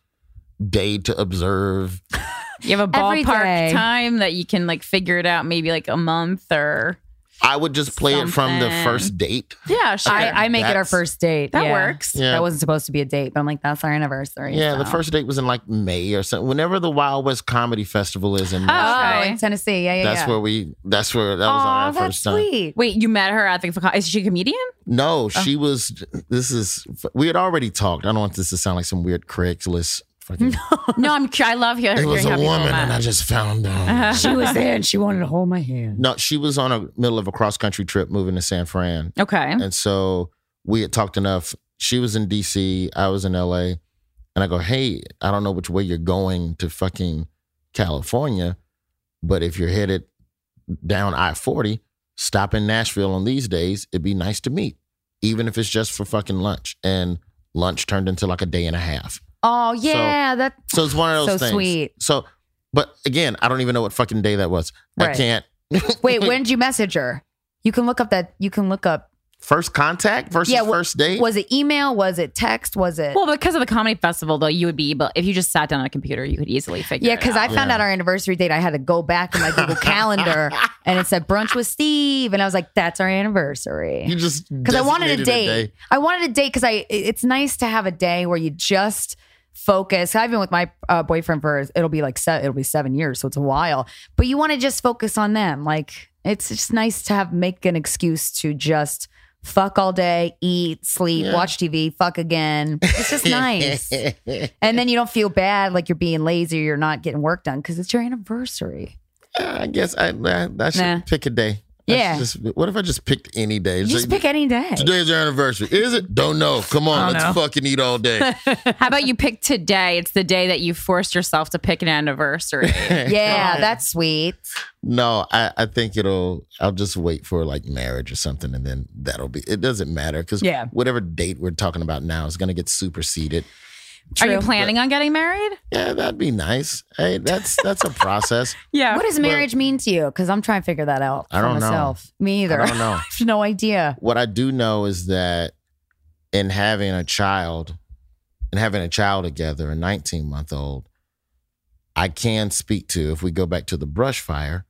day to observe. you have a ballpark time that you can like figure it out, maybe like a month or I would just play it from the first date. yeah, sure. I, I make it our That's- first date. that Yeah. works. Yeah. That wasn't supposed to be a date, but I'm like, that's our anniversary. Yeah, the so. first date was in like May or something. Whenever the Wild West Comedy Festival is in oh, May, Oh, Okay. in Tennessee. Yeah, yeah, that's yeah. where we. That's where that was Aw, our that's first time. sweet. Wait, you met her at the is she a comedian? No, oh. she was. This is. We had already talked. I don't want this to sound like some weird Craigslist. Fucking, No, I'm I love hearing it was a how people woman, and met. I just found out. Uh-huh. She was there and she wanted to hold my hand. No, she was on a middle of a cross country trip moving to San Fran, Okay. and so we had talked enough. She was in D.C., I was in L.A., and I go, "Hey, I don't know which way you're going to fucking California, but if you're headed down I forty, stop in Nashville on these days. It'd be nice to meet, even if it's just for fucking lunch." And lunch turned into like a day and a half. Oh yeah, that So it's one of those So things. sweet. So, but again, I don't even know what fucking day that was. I can't. Wait, when did you message her? You can look up that. You can look up. First contact versus Yeah, first date. Was it email? Was it text? Was it? Well, because of the comedy festival, though, you would be able if you just sat down on a computer, you could easily figure. yeah, because I found Yeah. out our anniversary date. I had to go back in my Google Calendar, and it said brunch with Steve, and I was like, "That's our anniversary." you just because I wanted a date. I wanted a date because I. It's nice to have a day where you just focus. I've been with my uh, boyfriend for it'll be like se- it'll be seven years, so it's a while. But you want to just focus on them. Like it's just nice to have make an excuse to just fuck all day, eat, sleep, Yeah. watch TV, fuck again. It's just nice. and then you don't feel bad like you're being lazy or you're not getting work done because it's your anniversary. I guess I, I, I should Nah. pick a day. Yeah. Just, what if I just picked any day? It's just like, pick any day. Today's your anniversary. Is it? Don't know. Come on, let's know. fucking eat all day. How about you pick today? It's the day that you forced yourself to pick an anniversary. Yeah, that's sweet. no, I, I think it'll. I'll just wait for like marriage or something, and then that'll be. It doesn't matter because Yeah. whatever date we're talking about now is going to get superseded. Are you True. planning on getting married? Yeah, that'd be nice. Hey, that's that's a process. Yeah. What does marriage mean to you? Because I'm trying to figure that out I don't know. myself. Me either. I don't know. I have no idea. What I do know is that in having a child and having a child together, a 19 month old, I can speak to, if we go back to the brush fire,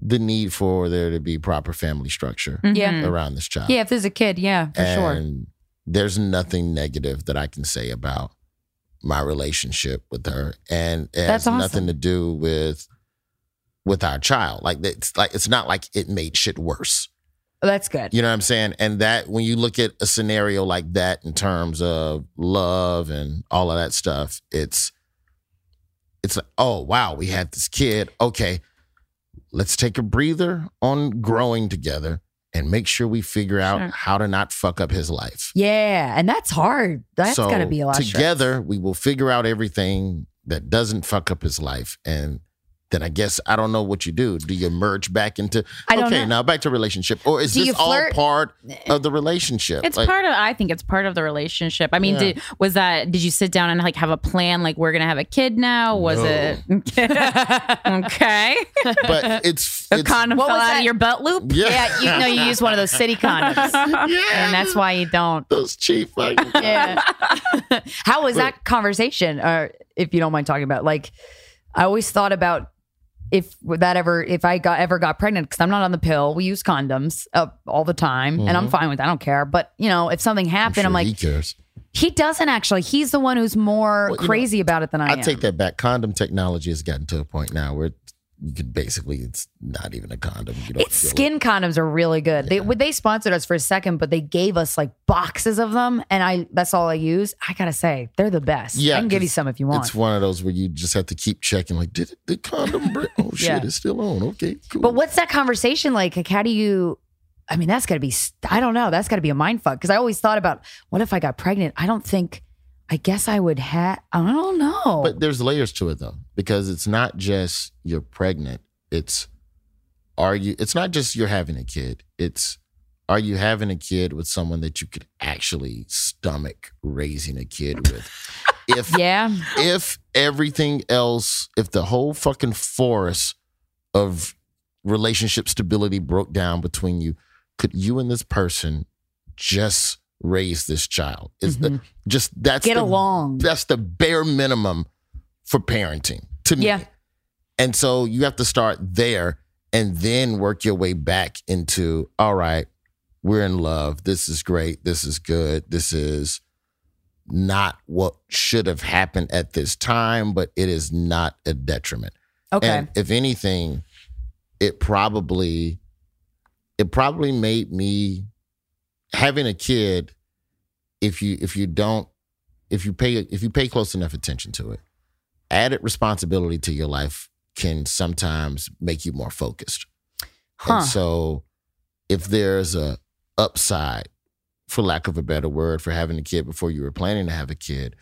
the need for there to be proper family structure Yeah. Mhm. around this child. Yeah, if there's a kid, yeah, for sure. and there's nothing negative that I can say about my relationship with her, and it That's has awesome. nothing to do with with our child. Like it's like it's not like it made shit worse. That's good. You know what I'm saying? And that when you look at a scenario like that in terms of love and all of that stuff, it's it's like, oh wow, we had this kid. Okay, let's take a breather on growing together and make sure we figure out Sure. how to not fuck up his life. Yeah, and that's hard. That's so got to be a lot. of together. We will figure out everything that doesn't fuck up his life, and then I guess I don't know what you do. Do you merge back into I don't okay know. now back to relationship, or is Do this all part of the relationship? It's Like, part of. I think it's part of the relationship. I mean, Yeah. did was that? Did you sit down and like have a plan? Like we're gonna have a kid now? Was No. it okay? but it's The it's condom What fell was out that? of your butt loop. yeah, Yeah, you know, you use one of those city condoms, yeah, and that's why you don't. those cheap fucking Yeah. How was that conversation? Or if you don't mind talking about, like, I always thought about if that ever, if I got ever got pregnant, because I'm not on the pill. We use condoms uh, all the time, and I'm fine with. That. I don't care. But you know, if something happened, I'm, Mm-hmm. Sure like, he cares. he doesn't actually. He's the one who's more Well, you know, crazy about it than I, I am. I take that back. Condom technology has gotten to a point now where you could basically it's not even a condom. It's SKYN condoms are really good. They they sponsored us for a second, but they gave us like boxes of them, and I that's all I use. I gotta say, they're the best. Yeah, I can give you some if you want. It's one of those where you just have to keep checking. Like, did the condom break? Oh shit, it's still on. Okay, cool. But what's that conversation like? Like, how do you? I mean, that's got to be. I don't know. That's got to be a mind fuck. Because I always thought about what if I got pregnant. I don't think. I guess I would have. I don't know. But there's layers to it though, because it's not just you're pregnant. It's are you? It's not just you're having a kid. It's are you having a kid with someone that you could actually stomach raising a kid with? If yeah, if everything else, if the whole fucking forest of relationship stability broke down between you, could you and this person just raise this child? Is the just that's Mm-hmm. get the, along. That's the bare minimum for parenting to me. Yeah. And so you have to start there and then work your way back into all right, we're in love. This is great. This is good. This is not what should have happened at this time, but it is not a detriment. Okay. And if anything, it probably it probably made me having a kid if you if you don't if you pay if you pay close enough attention to it, added responsibility to your life can sometimes make you more focused. Huh. And so if there's a upside, for lack of a better word, for having a kid before you were planning to have a kid,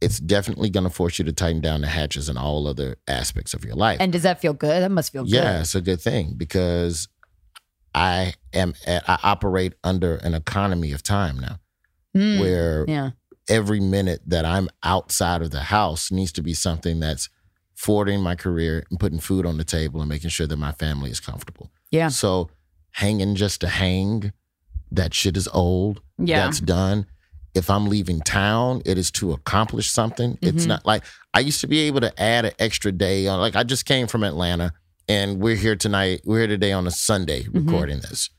it's definitely going to force you to tighten down the hatches in all other aspects of your life. and does that feel good? That must feel yeah, good. Yeah, it's a good thing because I am at, I operate under an economy of time now Mm, where yeah. every minute that I'm outside of the house needs to be something that's forwarding my career and putting food on the table and making sure that my family is comfortable. Yeah. So hanging just to hang, that shit is old. Yeah. That's done. If I'm leaving town, it is to accomplish something. It's Mhm. not like I used to be able to add an extra day on. Like I just came from Atlanta and we're here tonight. We're here today on a Sunday recording this.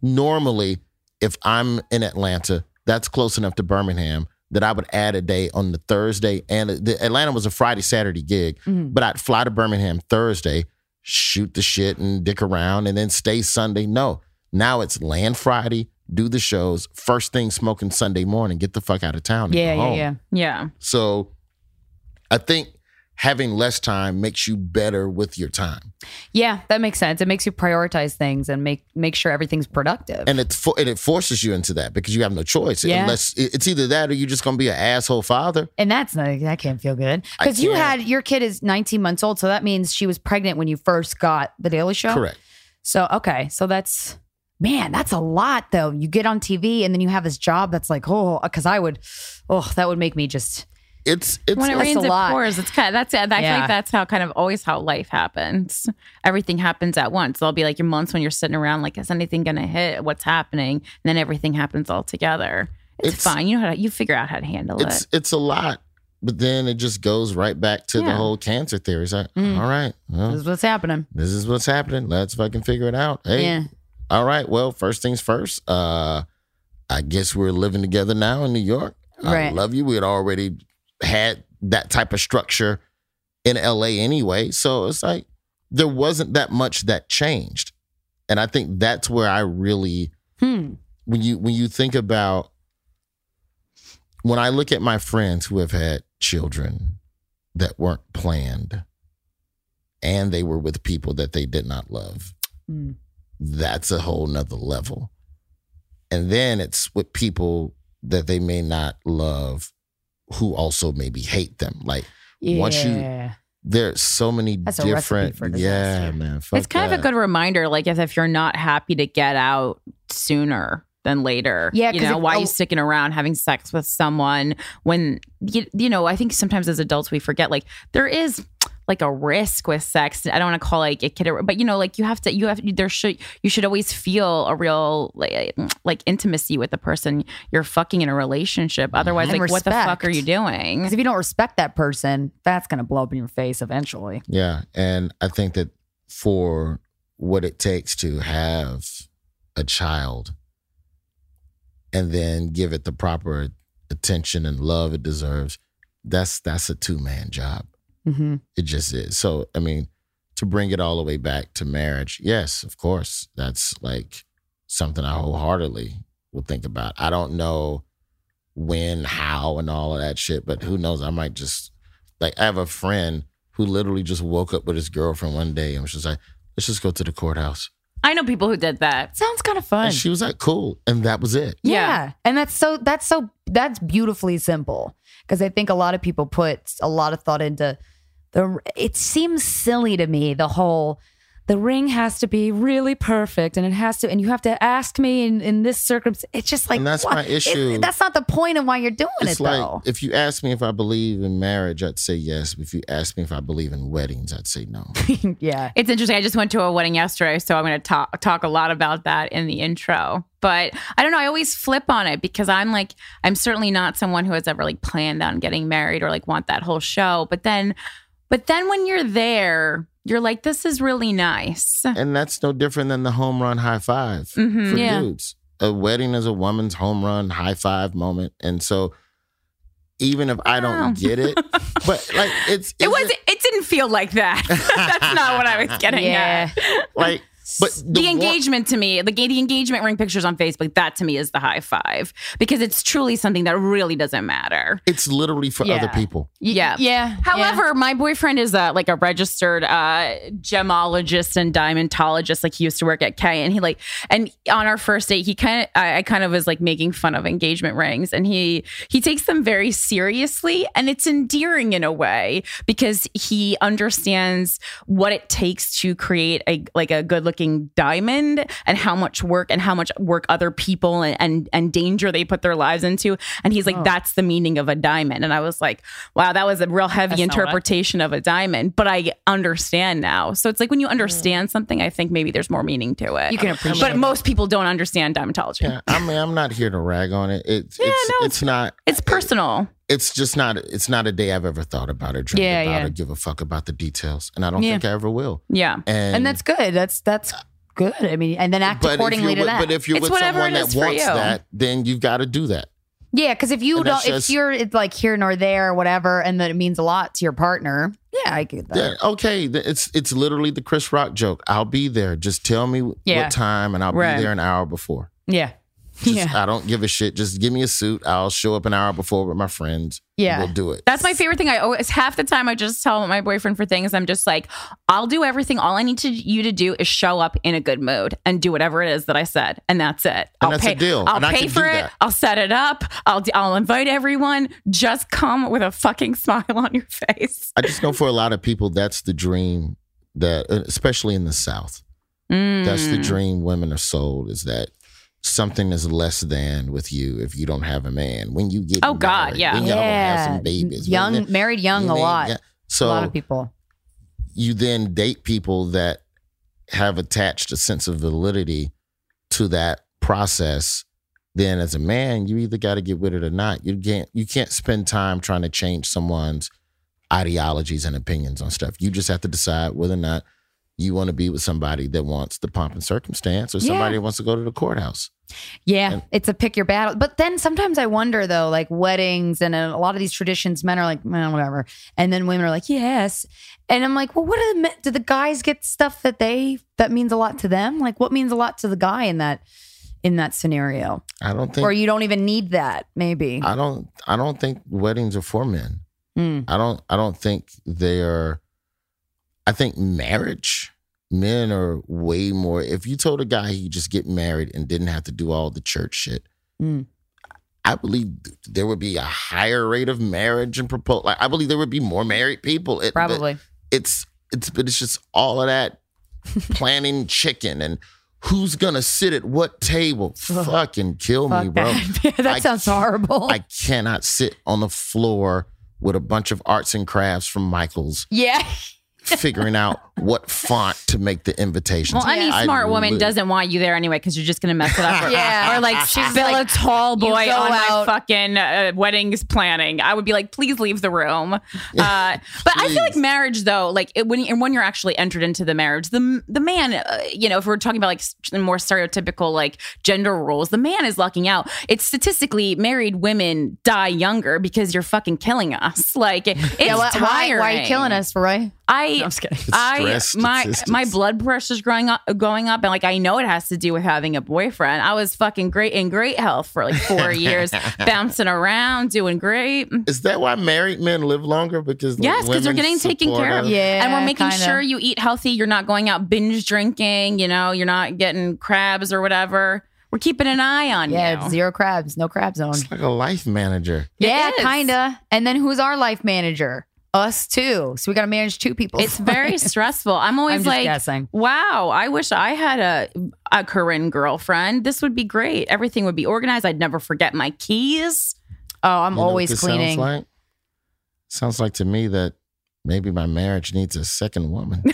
Normally, if I'm in Atlanta, that's close enough to Birmingham that I would add a day on the Thursday. And the Atlanta was a Friday, Saturday gig, Mhm. but I'd fly to Birmingham Thursday, shoot the shit and dick around, and then stay Sunday. No, now it's land Friday, do the shows, first thing smoking Sunday morning, get the fuck out of town. and Yeah, go yeah, home. yeah. Yeah. So I think having less time makes you better with your time. Yeah, that makes sense. It makes you prioritize things and make make sure everything's productive. And it, fo- and it forces you into that because you have no choice. Yeah. Unless it's either that or you're just going to be an asshole father. And that's not, that can't feel good because you had your kid is 19 months old, so that means she was pregnant when you first got the Daily Show. Correct. So okay, so that's man, that's a lot though. You get on TV and then you have this job that's like oh, because I would, oh, that would make me just it's it's when it That's rains, a it lot. pours. It's kind of that's I feel Yeah. like that's how kind of always how life happens. Everything happens at once. There'll be like your months when you're sitting around like, is anything gonna hit? What's happening? And then everything happens all together. It's, It's- fine. You know how to you figure out how to handle it's it. it's a lot. But then it just goes right back to the whole cancer theory. It's like, Mm. all right, well, This is what's happening. this is what's happening. Let's fucking figure it out. Hey, Yeah. all right. Well, first things first. Uh, I guess we're living together now in New York. I love you. We had already had that type of structure in LA anyway. So it's like there wasn't that much that changed. And I think that's where I really Hmm. when you when you think about when I look at my friends who have had children that weren't planned and they were with people that they did not love, Mm. that's a whole nother level. And then it's with people that they may not love who also maybe hate them. Like Once you- there's so many That's different for yeah, man. fuck it's kind of a good reminder, like if, if you're not happy to get out sooner than later. Yeah, you 'cause know, if- why are oh- you sticking around having sex with someone when you, you know? I think sometimes as adults we forget like there is like a risk with sex. I don't want to call like a kid, but you know, like you have to, you have there should you should always feel a real like, like intimacy with the person you're fucking in a relationship. Mm-hmm. Otherwise, And like what the fuck are you doing? Because if you don't respect that person, that's going to blow up in your face eventually. Yeah. And I think that for what it takes to have a child and then give it the proper attention and love it deserves, that's that's a two man job. Mm-hmm. It just is. So I mean, to bring it all the way back to marriage, yes, of course. That's like something I wholeheartedly will think about. I don't know when, how, and all of that shit, but who knows? I might just like I have a friend who literally just woke up with his girlfriend one day and was just like, let's just go to the courthouse. I know people who did that. Sounds kind of fun. And she was like, cool. And that was it. Yeah. Yeah. And that's so that's so that's beautifully simple because I think a lot of people put a lot of thought into the it seems silly to me the whole the ring has to be really perfect and it has to and you have to ask me in, in this circumstance it's just like And that's what? my issue. It- that's not the point of why you're doing It's it like though if you ask me if I believe in marriage, I'd say yes. If you ask me if I believe in weddings, I'd say no. yeah It's interesting. I just went to a wedding yesterday, so I'm going to talk talk a lot about that in the intro. But I don't know. I always flip on it because I'm like, I'm certainly not someone who has ever like planned on getting married or like want that whole show. But then, but then when you're there, you're like, this is really nice. And that's no different than the home run high 5 Mhm. for Yeah. dudes. A wedding is a woman's home run high five moment. And so even if I don't get it, but like it's It is was. It didn't feel like that. That's not what I was getting yeah at. like but the, one- engagement to me, the, the engagement ring pictures on Facebook, that to me is the high five because it's truly something that really doesn't matter. it's literally for Yeah. other people. Yeah. yeah However, my boyfriend is a, like a registered uh, gemologist and diamondologist. Like he used to work at Kay, and he like, and on our first date, he kind of, I, I kind of was like making fun of engagement rings, and he he takes them very seriously, and it's endearing in a way because he understands what it takes to create a like a good looking diamond, and how much work and how much work other people and and, and danger they put their lives into, and he's like, Oh. that's the meaning of a diamond, and I was like, wow, that was a real heavy That's not what I- interpretation of a diamond, but I understand now. So it's like when you mm. understand something, I think maybe there's more meaning to it. you can appreciate but it. most people don't understand diamondology. Yeah, I mean, I'm not here to rag on it. It's it's no, it's not. It's personal. It's just not. It's not a day I've ever thought about or dreamed Yeah, about yeah. or give a fuck about the details, and I don't Yeah. think I ever will. Yeah. And, and that's good that's that's good I mean and then act accordingly to that But if you're It's with someone that wants that, then you've got to do that. Yeah, because if you And don't, that's if just- you're it's like here nor there or whatever, and that it means a lot to your partner, yeah, I get that. Yeah, okay. It's it's literally the Chris Rock joke. I'll be there. Just tell me what time, and I'll Right. be there an hour before. Yeah, Just, yeah, I don't give a shit. Just give me a suit. I'll show up an hour before with my friends. yeah. We'll do it. That's my favorite thing. I always half the time I just tell my boyfriend for things. I'm just like, I'll do everything. All I need to you to do is show up in a good mood and do whatever it is that I said, and that's it. I'll that's a deal, I'll and pay for it. that. I'll set it up. I'll I'll invite everyone. Just come with a fucking smile on your face. I just know for a lot of people, that's the dream that, especially in the South, that's the Mm. dream women are sold is that something is less than with you if you don't have a man. When you get Oh, God, yeah. when y'all gonna have yeah, some babies, young, when- married young, a when they- lot. yeah. a lot of people. you then date people that have attached a sense of validity to that process then as a man you either got to get with it or not you can't you can't spend time trying to change someone's ideologies and opinions on stuff you just have to decide whether or not you want to be with somebody that wants the pomp and circumstance or Yeah. somebody that wants to go to the courthouse Yeah, And- it's a pick your battle. But then sometimes I wonder though, like weddings and a lot of these traditions, men are like, "Man, whatever, and then women are like, yes, and I'm like, well, what do the men, do the guys get stuff that they that means a lot to them? Like, what means a lot to the guy in that in that scenario, i don't think or you don't even need that, maybe. i don't i don't think weddings are for men Mm. I don't I don't think they are I think marriage men are way more if you told a guy he just get married and didn't have to do all the church shit Mm. I believe there would be a higher rate of marriage and proposal like I believe there would be more married people It- Probably. it's it's but it's just all of that planning chicken and who's gonna sit at what table fucking kill me bro that. that I- sounds horrible. I cannot sit on the floor with a bunch of arts and crafts from Michaels yeah. Figuring out what font to make the invitations. Well, any I smart woman li- doesn't want you there anyway because you're just gonna mess it up. Or, Yeah. or like She's spill like, a tall boy go on my fucking uh, weddings planning. I would be like, please leave the room. Uh, but I feel like marriage, though, like it, when you- when you're actually entered into the marriage, the the man, uh, you know, if we're talking about like more stereotypical like gender roles, the man is lucking out. It's statistically married women die younger because you're fucking killing us. Like it- it's yeah. Why, why, why are you killing us, Roy? I I'm just kidding. I stress my statistics. my blood pressure's growing up going up and like I know it has to do with having a boyfriend. I was fucking great in great health for like 4 years, bouncing around, doing great. Is that why married men live longer? Because Yes, because they're getting taken care of. Yeah, and we're making kinda. sure you eat healthy. You're not going out binge drinking, you know, you're not getting crabs or whatever. We're keeping an eye on you. Yeah, zero crabs, no crab zone. It's like a life manager. Yeah, kinda. And then who's our life manager? Us too. So we got to manage two people. It's very stressful. I'm always I'm just like, guessing. wow, I wish I had a a Corinne girlfriend. This would be great. Everything would be organized. I'd never forget my keys. Oh, I'm You know what always this cleaning. Sounds like? sounds like to me that maybe my marriage needs a second woman.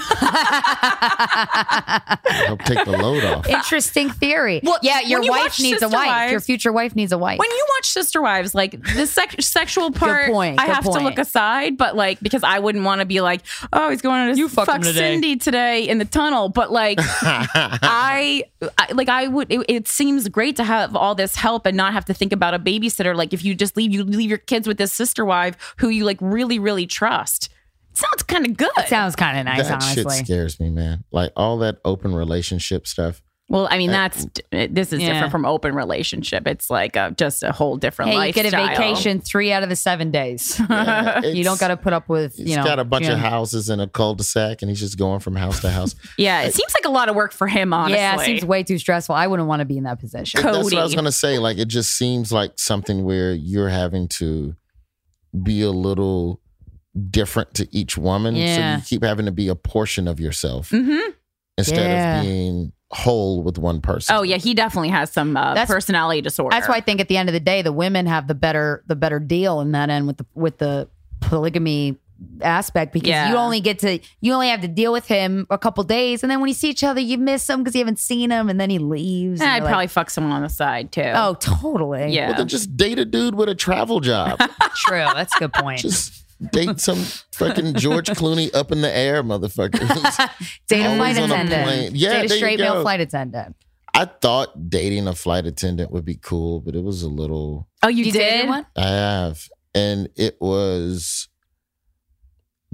Help take the load off. Interesting theory. Well, yeah, your you wife watch needs a wife. Wives- Your future wife needs a wife. When you watch Sister Wives, like the sex- sexual part, point, I good have to look aside. But like, because I wouldn't want to be like, oh, he's going to You fuck fuck today. Cindy today in the tunnel. But like, I, I like I would. It, it seems great to have all this help and not have to think about a babysitter. Like if you just leave, you leave your kids with this sister wife who you like really, really trust. It sounds kind of good. Sounds kind of nice, that shit scares me, man. Like all that open relationship stuff. well, I mean, uh, that's uh, this is Yeah. different from open relationship. It's like a, just a whole different Hey, you get a vacation three out of the seven days. Yeah, you don't got to put up with, He's you know. got a bunch Jim. of houses in a cul-de-sac, and he's just going from house to house. Yeah, it seems like a lot of work for him. Honestly, Yeah, it seems way too stressful. I wouldn't want to be in that position. Co- That's what I was gonna say. Like, it just seems like something where you're having to be a little different to each woman. So you keep having to be a portion of yourself hmm instead Yeah. of being whole with one person. Oh yeah, he definitely has some uh, That's- personality disorder. That's why I think at the end of the day, the women have the better the better deal in that end with the with the polygamy aspect because Yeah. you only get to you only have to deal with him a couple days and then when you see each other you miss him because you haven't seen him and then he leaves. And I'd you're like, probably fuck someone on the side too. oh totally yeah. Well, then just date a dude with a travel job. true that's a good point. just date some fucking George Clooney up in the air, motherfucker. Date a flight on a attendant. Yeah, Date a straight male flight attendant. I thought dating a flight attendant would be cool, but it was a little. oh, you, You did? dated one? I have, and it was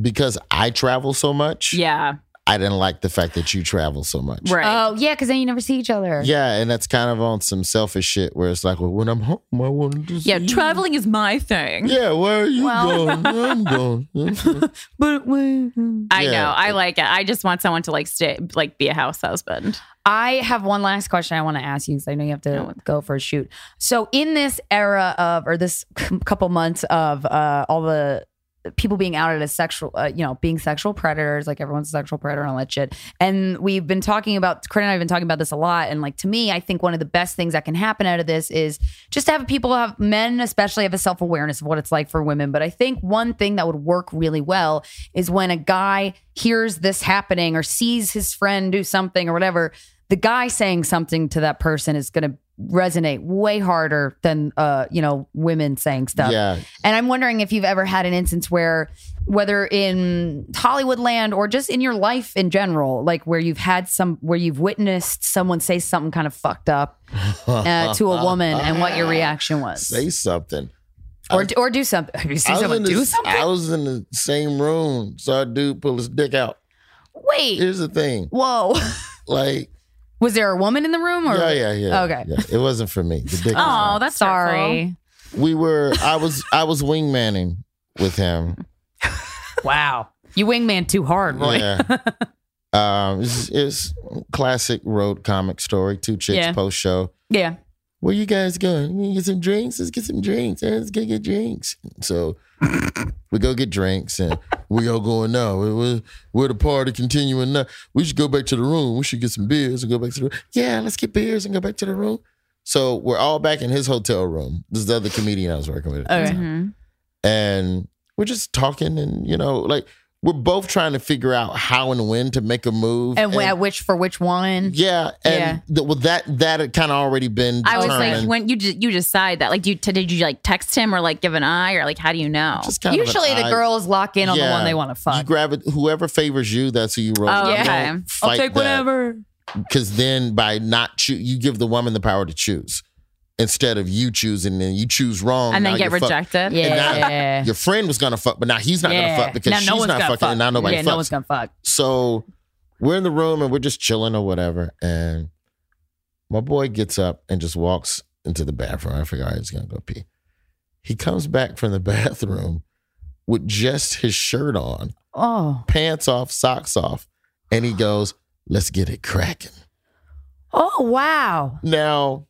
because I travel so much. Yeah, I didn't like the fact that you travel so much. right. Oh yeah, because then you never see each other. Yeah, and that's kind of on some selfish shit where it's like, well, when I'm home, I want to. yeah, see traveling is my thing. Yeah, where are you Well- going? I'm going. But we- I Yeah. know. I like it. I just want someone to like stay, like be a house husband. I have one last question I want to ask you because I know you have to go for a shoot. So in this era of, or this couple months of uh, all the people being outed as sexual, uh, you know, being sexual predators, like everyone's a sexual predator and all that shit. And we've been talking about, Corinne and I have been talking about this a lot. And like to me, I think one of the best things that can happen out of this is just to have people have men, especially have a self awareness of what it's like for women. But I think one thing that would work really well is when a guy hears this happening or sees his friend do something or whatever, the guy saying something to that person is going to resonate way harder than uh you know women saying stuff Yeah. and i'm wondering if you've ever had an instance where whether in hollywood land or just in your life in general like where you've had some where you've witnessed someone say something kind of fucked up uh, to a woman and what your reaction was Say something. or, or do something have you seen I was, someone in the, do something I was in the same room, saw a dude pull his dick out. wait Here's the thing, whoa like, was there a woman in the room or yeah, yeah, yeah. Okay. yeah. It wasn't for me. The dick. Oh, out. that's hurtful. sorry we were. I was. I was wingmanning with him. wow you wingman too hard boy Yeah. um, it's, it's classic road comic story. Two chicks Yeah. post show. yeah Where you guys going? You get some drinks? Let's get some drinks. Let's go get drinks. So we go get drinks and we all going now. We're, we're, we're the party continuing now. We should go back to the room. We should get some beers and go back to the room. Yeah, let's get beers and go back to the room. So we're all back in his hotel room. This is the other comedian I was working with. at the Okay. Mm-hmm. And we're just talking and, you know, like we're both trying to figure out how and when to make a move. and, at which for which one yeah, and Yeah. th- well, that that had kind of already been. I was like, when you you decide that, like, do you, did you like text him or like give an eye or like how do you know? Just kind of Usually the eye- girls lock in on the one they want to You fuck. grab it. Whoever favors you, that's who you roll. Oh, with. You okay. don't fight that. Because then by not choo- you give the woman the power to choose instead of you choosing, and you choose wrong, and then get you're rejected. And now Yeah. your friend was gonna fuck, but now he's not Yeah. gonna fuck because now she's no one's not gonna fucking, fuck. and now nobody yeah, fucks. no one's gonna fuck. So we're in the room and we're just chilling or whatever. And my boy gets up and just walks into the bathroom. I figure, all right, he's gonna go pee. He comes back from the bathroom with just his shirt on, Oh, pants off, socks off, and he goes, Let's get it cracking. oh wow! Now,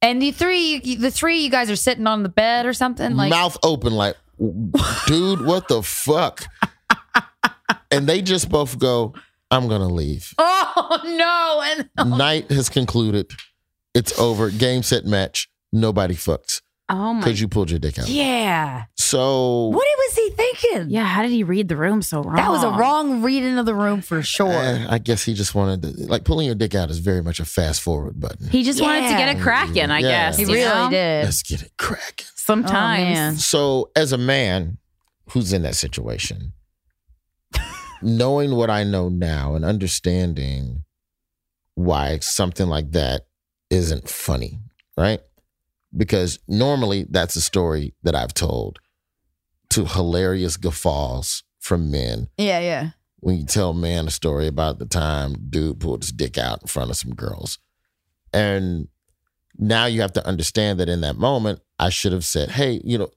And the three, the three, you guys are sitting on the bed or something. Like, mouth open, like, dude, what the fuck? and they just both go, I'm gonna leave. oh no! And Night has concluded. It's over. Game, set, match. Nobody fucks Oh my. because you pulled your dick out. yeah, So what was he thinking? Yeah. How did he read the room so wrong? that was a wrong reading of the room for sure. eh, I guess he just wanted to, like pulling your dick out is very much a fast forward button. He just wanted to get Yeah. it cracking. I Yeah. guess he you really know? did. Let's get it cracking. Sometimes. Oh, man. So, as a man who's in that situation, knowing what I know now and understanding why something like that isn't funny, right? Because normally that's a story that I've told to hilarious guffaws from men Yeah, yeah. when you tell a man a story about the time dude pulled his dick out in front of some girls. And now you have to understand that in that moment, I should have said, hey, you know,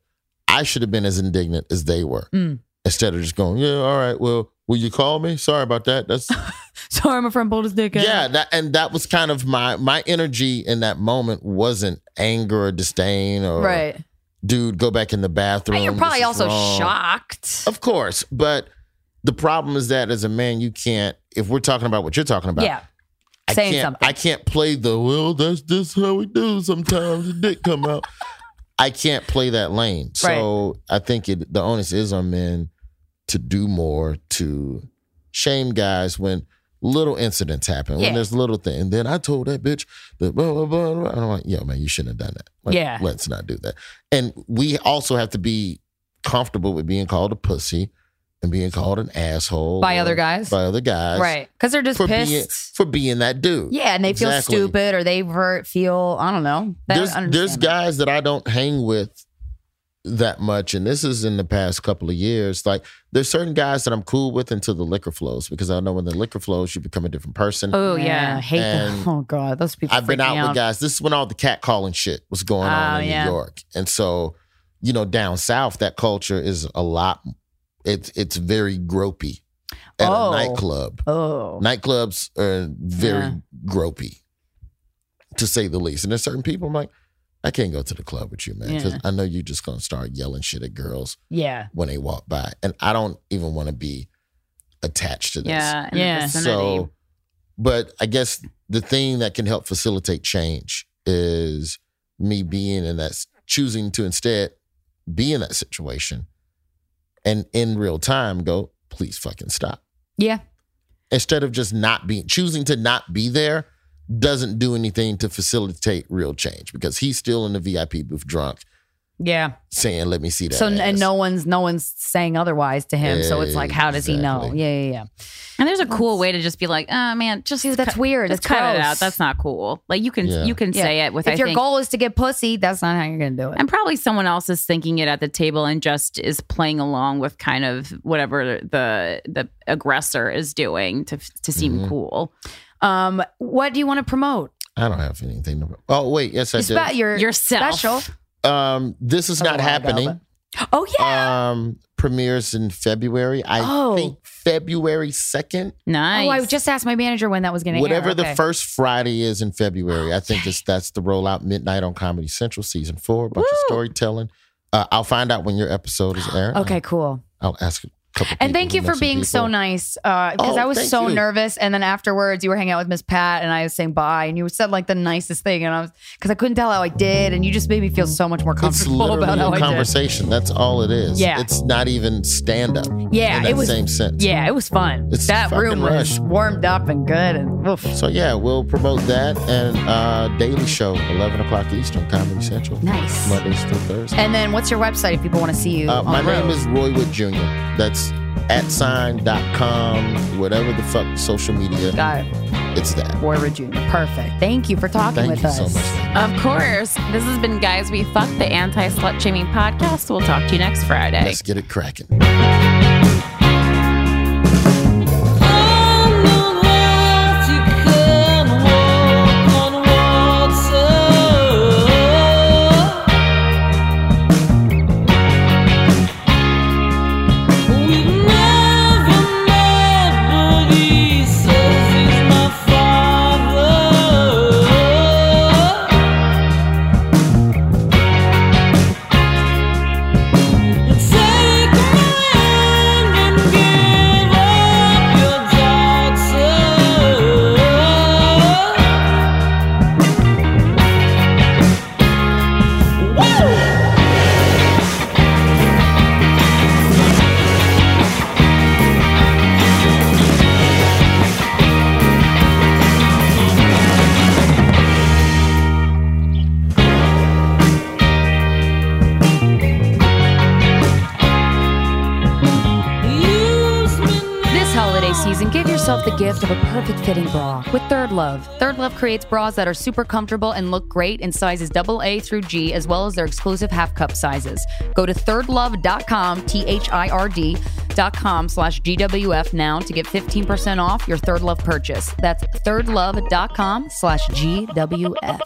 I should have been as indignant as they were. Mm. Instead of just going, yeah, all right, well, will you call me? Sorry about that. That's Sorry, my friend pulled his dick out. yeah, that and that was kind of my my energy in that moment wasn't anger or disdain or right. dude, go back in the bathroom. And you're probably also wrong." shocked. Of course, but the problem is that as a man, you can't. If we're talking about what you're talking about, yeah, I saying can't, something. I can't play the well. That's just how we do. Sometimes the dick come out. I can't play that lane. So I think it, the onus is on men to do more to shame guys when little incidents happen. Yeah. When there's little thing. And then I told that bitch that blah blah blah. blah. And I'm like, yo, man, you shouldn't have done that. Like, Yeah. let's not do that. And we also have to be comfortable with being called a pussy and being called an asshole by other guys. By other guys, right. Because they're just For pissed. being for being that dude. yeah, and they feel stupid or they feel, I don't know. There's there's understand that. guys that I don't hang with that much, and this is in the past couple of years. Like there's certain guys that I'm cool with until the liquor flows because I know when the liquor flows, you become a different person. Oh I yeah. hate And them. Oh god, those people. I've been freak out with guys. This is when all the cat calling shit was going on Oh, in yeah. New York, and so you know down south that culture is a lot. It's it's very gropey at Oh. a nightclub. Oh, Nightclubs are very Yeah. gropey, to say the least. And there's certain people I'm like, I can't go to the club with you, man, because Yeah. I know you're just gonna start yelling shit at girls Yeah. when they walk by, and I don't even want to be attached to this. Yeah. Yeah. So, but I guess the thing that can help facilitate change is me being in that, choosing to instead be in that situation and in real time go, please fucking stop. Yeah. Instead of just not being, choosing to not be there doesn't do anything to facilitate real change because he's still in the VIP booth drunk Yeah. saying, let me see that. So and no one's no one's saying otherwise to him. So it's like, how does he know? Yeah, yeah, yeah. and there's a cool way to just be like, oh man, just Dude, that's cut- weird. Just That's cut it out. That's not cool. Like you can Yeah. you can Yeah. say it with If I your think, goal is to get pussy, that's not how you're gonna do it. and probably someone else is thinking it at the table and just is playing along with kind of whatever the the aggressor is doing to to seem Mhm. cool. Um, what do you want to promote? I don't have anything to. Oh, wait. Yes, I It's did. about your Yourself. special. Um, this is not a ago, happening. Oh yeah. Um, premieres in February. I Oh. think February second. Nice. Oh, I just asked my manager when that was gonna Whatever air. the Okay. first Friday is in February. I think it's, that's the rollout. Midnight on Comedy Central, season four. A bunch of storytelling. Uh, I'll find out when your episode is airing. Okay, cool. I'll, I'll ask a couple. And thank you for being so nice. Because Oh, I was so you. nervous, and then afterwards, you were hanging out with Miss Pat, and I was saying bye, and you said like the nicest thing, and I was because I couldn't tell how I did, and you just made me feel so much more comfortable about how a I did. conversation. That's all it is. Yeah. It's not even stand up. Yeah, in that it was- same sense. Yeah, it was fun. It's that room fucking was warmed up and good, and oof. So yeah, we'll promote that and uh Daily Show, eleven o'clock Eastern, Comedy Central. Nice. Mondays through Thursday. And then, what's your website if people want to see you? Uh, my name is Roy Wood Jr. That's at sign.com, whatever the fuck social media. Got it. It's that. Warrior Jr. Perfect. Thank you for talking Thank with you us. so much. Of course. This has been Guys We Fuck, the anti slut shaming podcast. We'll talk to you next Friday. Let's get it cracking. Gift of a perfect fitting bra with ThirdLove. Third Love creates bras that are super comfortable and look great in sizes AA through G, as well as their exclusive half cup sizes. Go to thirdlove.com, T H I R D, dot com slash GWF now to get 15% off your ThirdLove purchase. That's thirdlove.com slash GWF.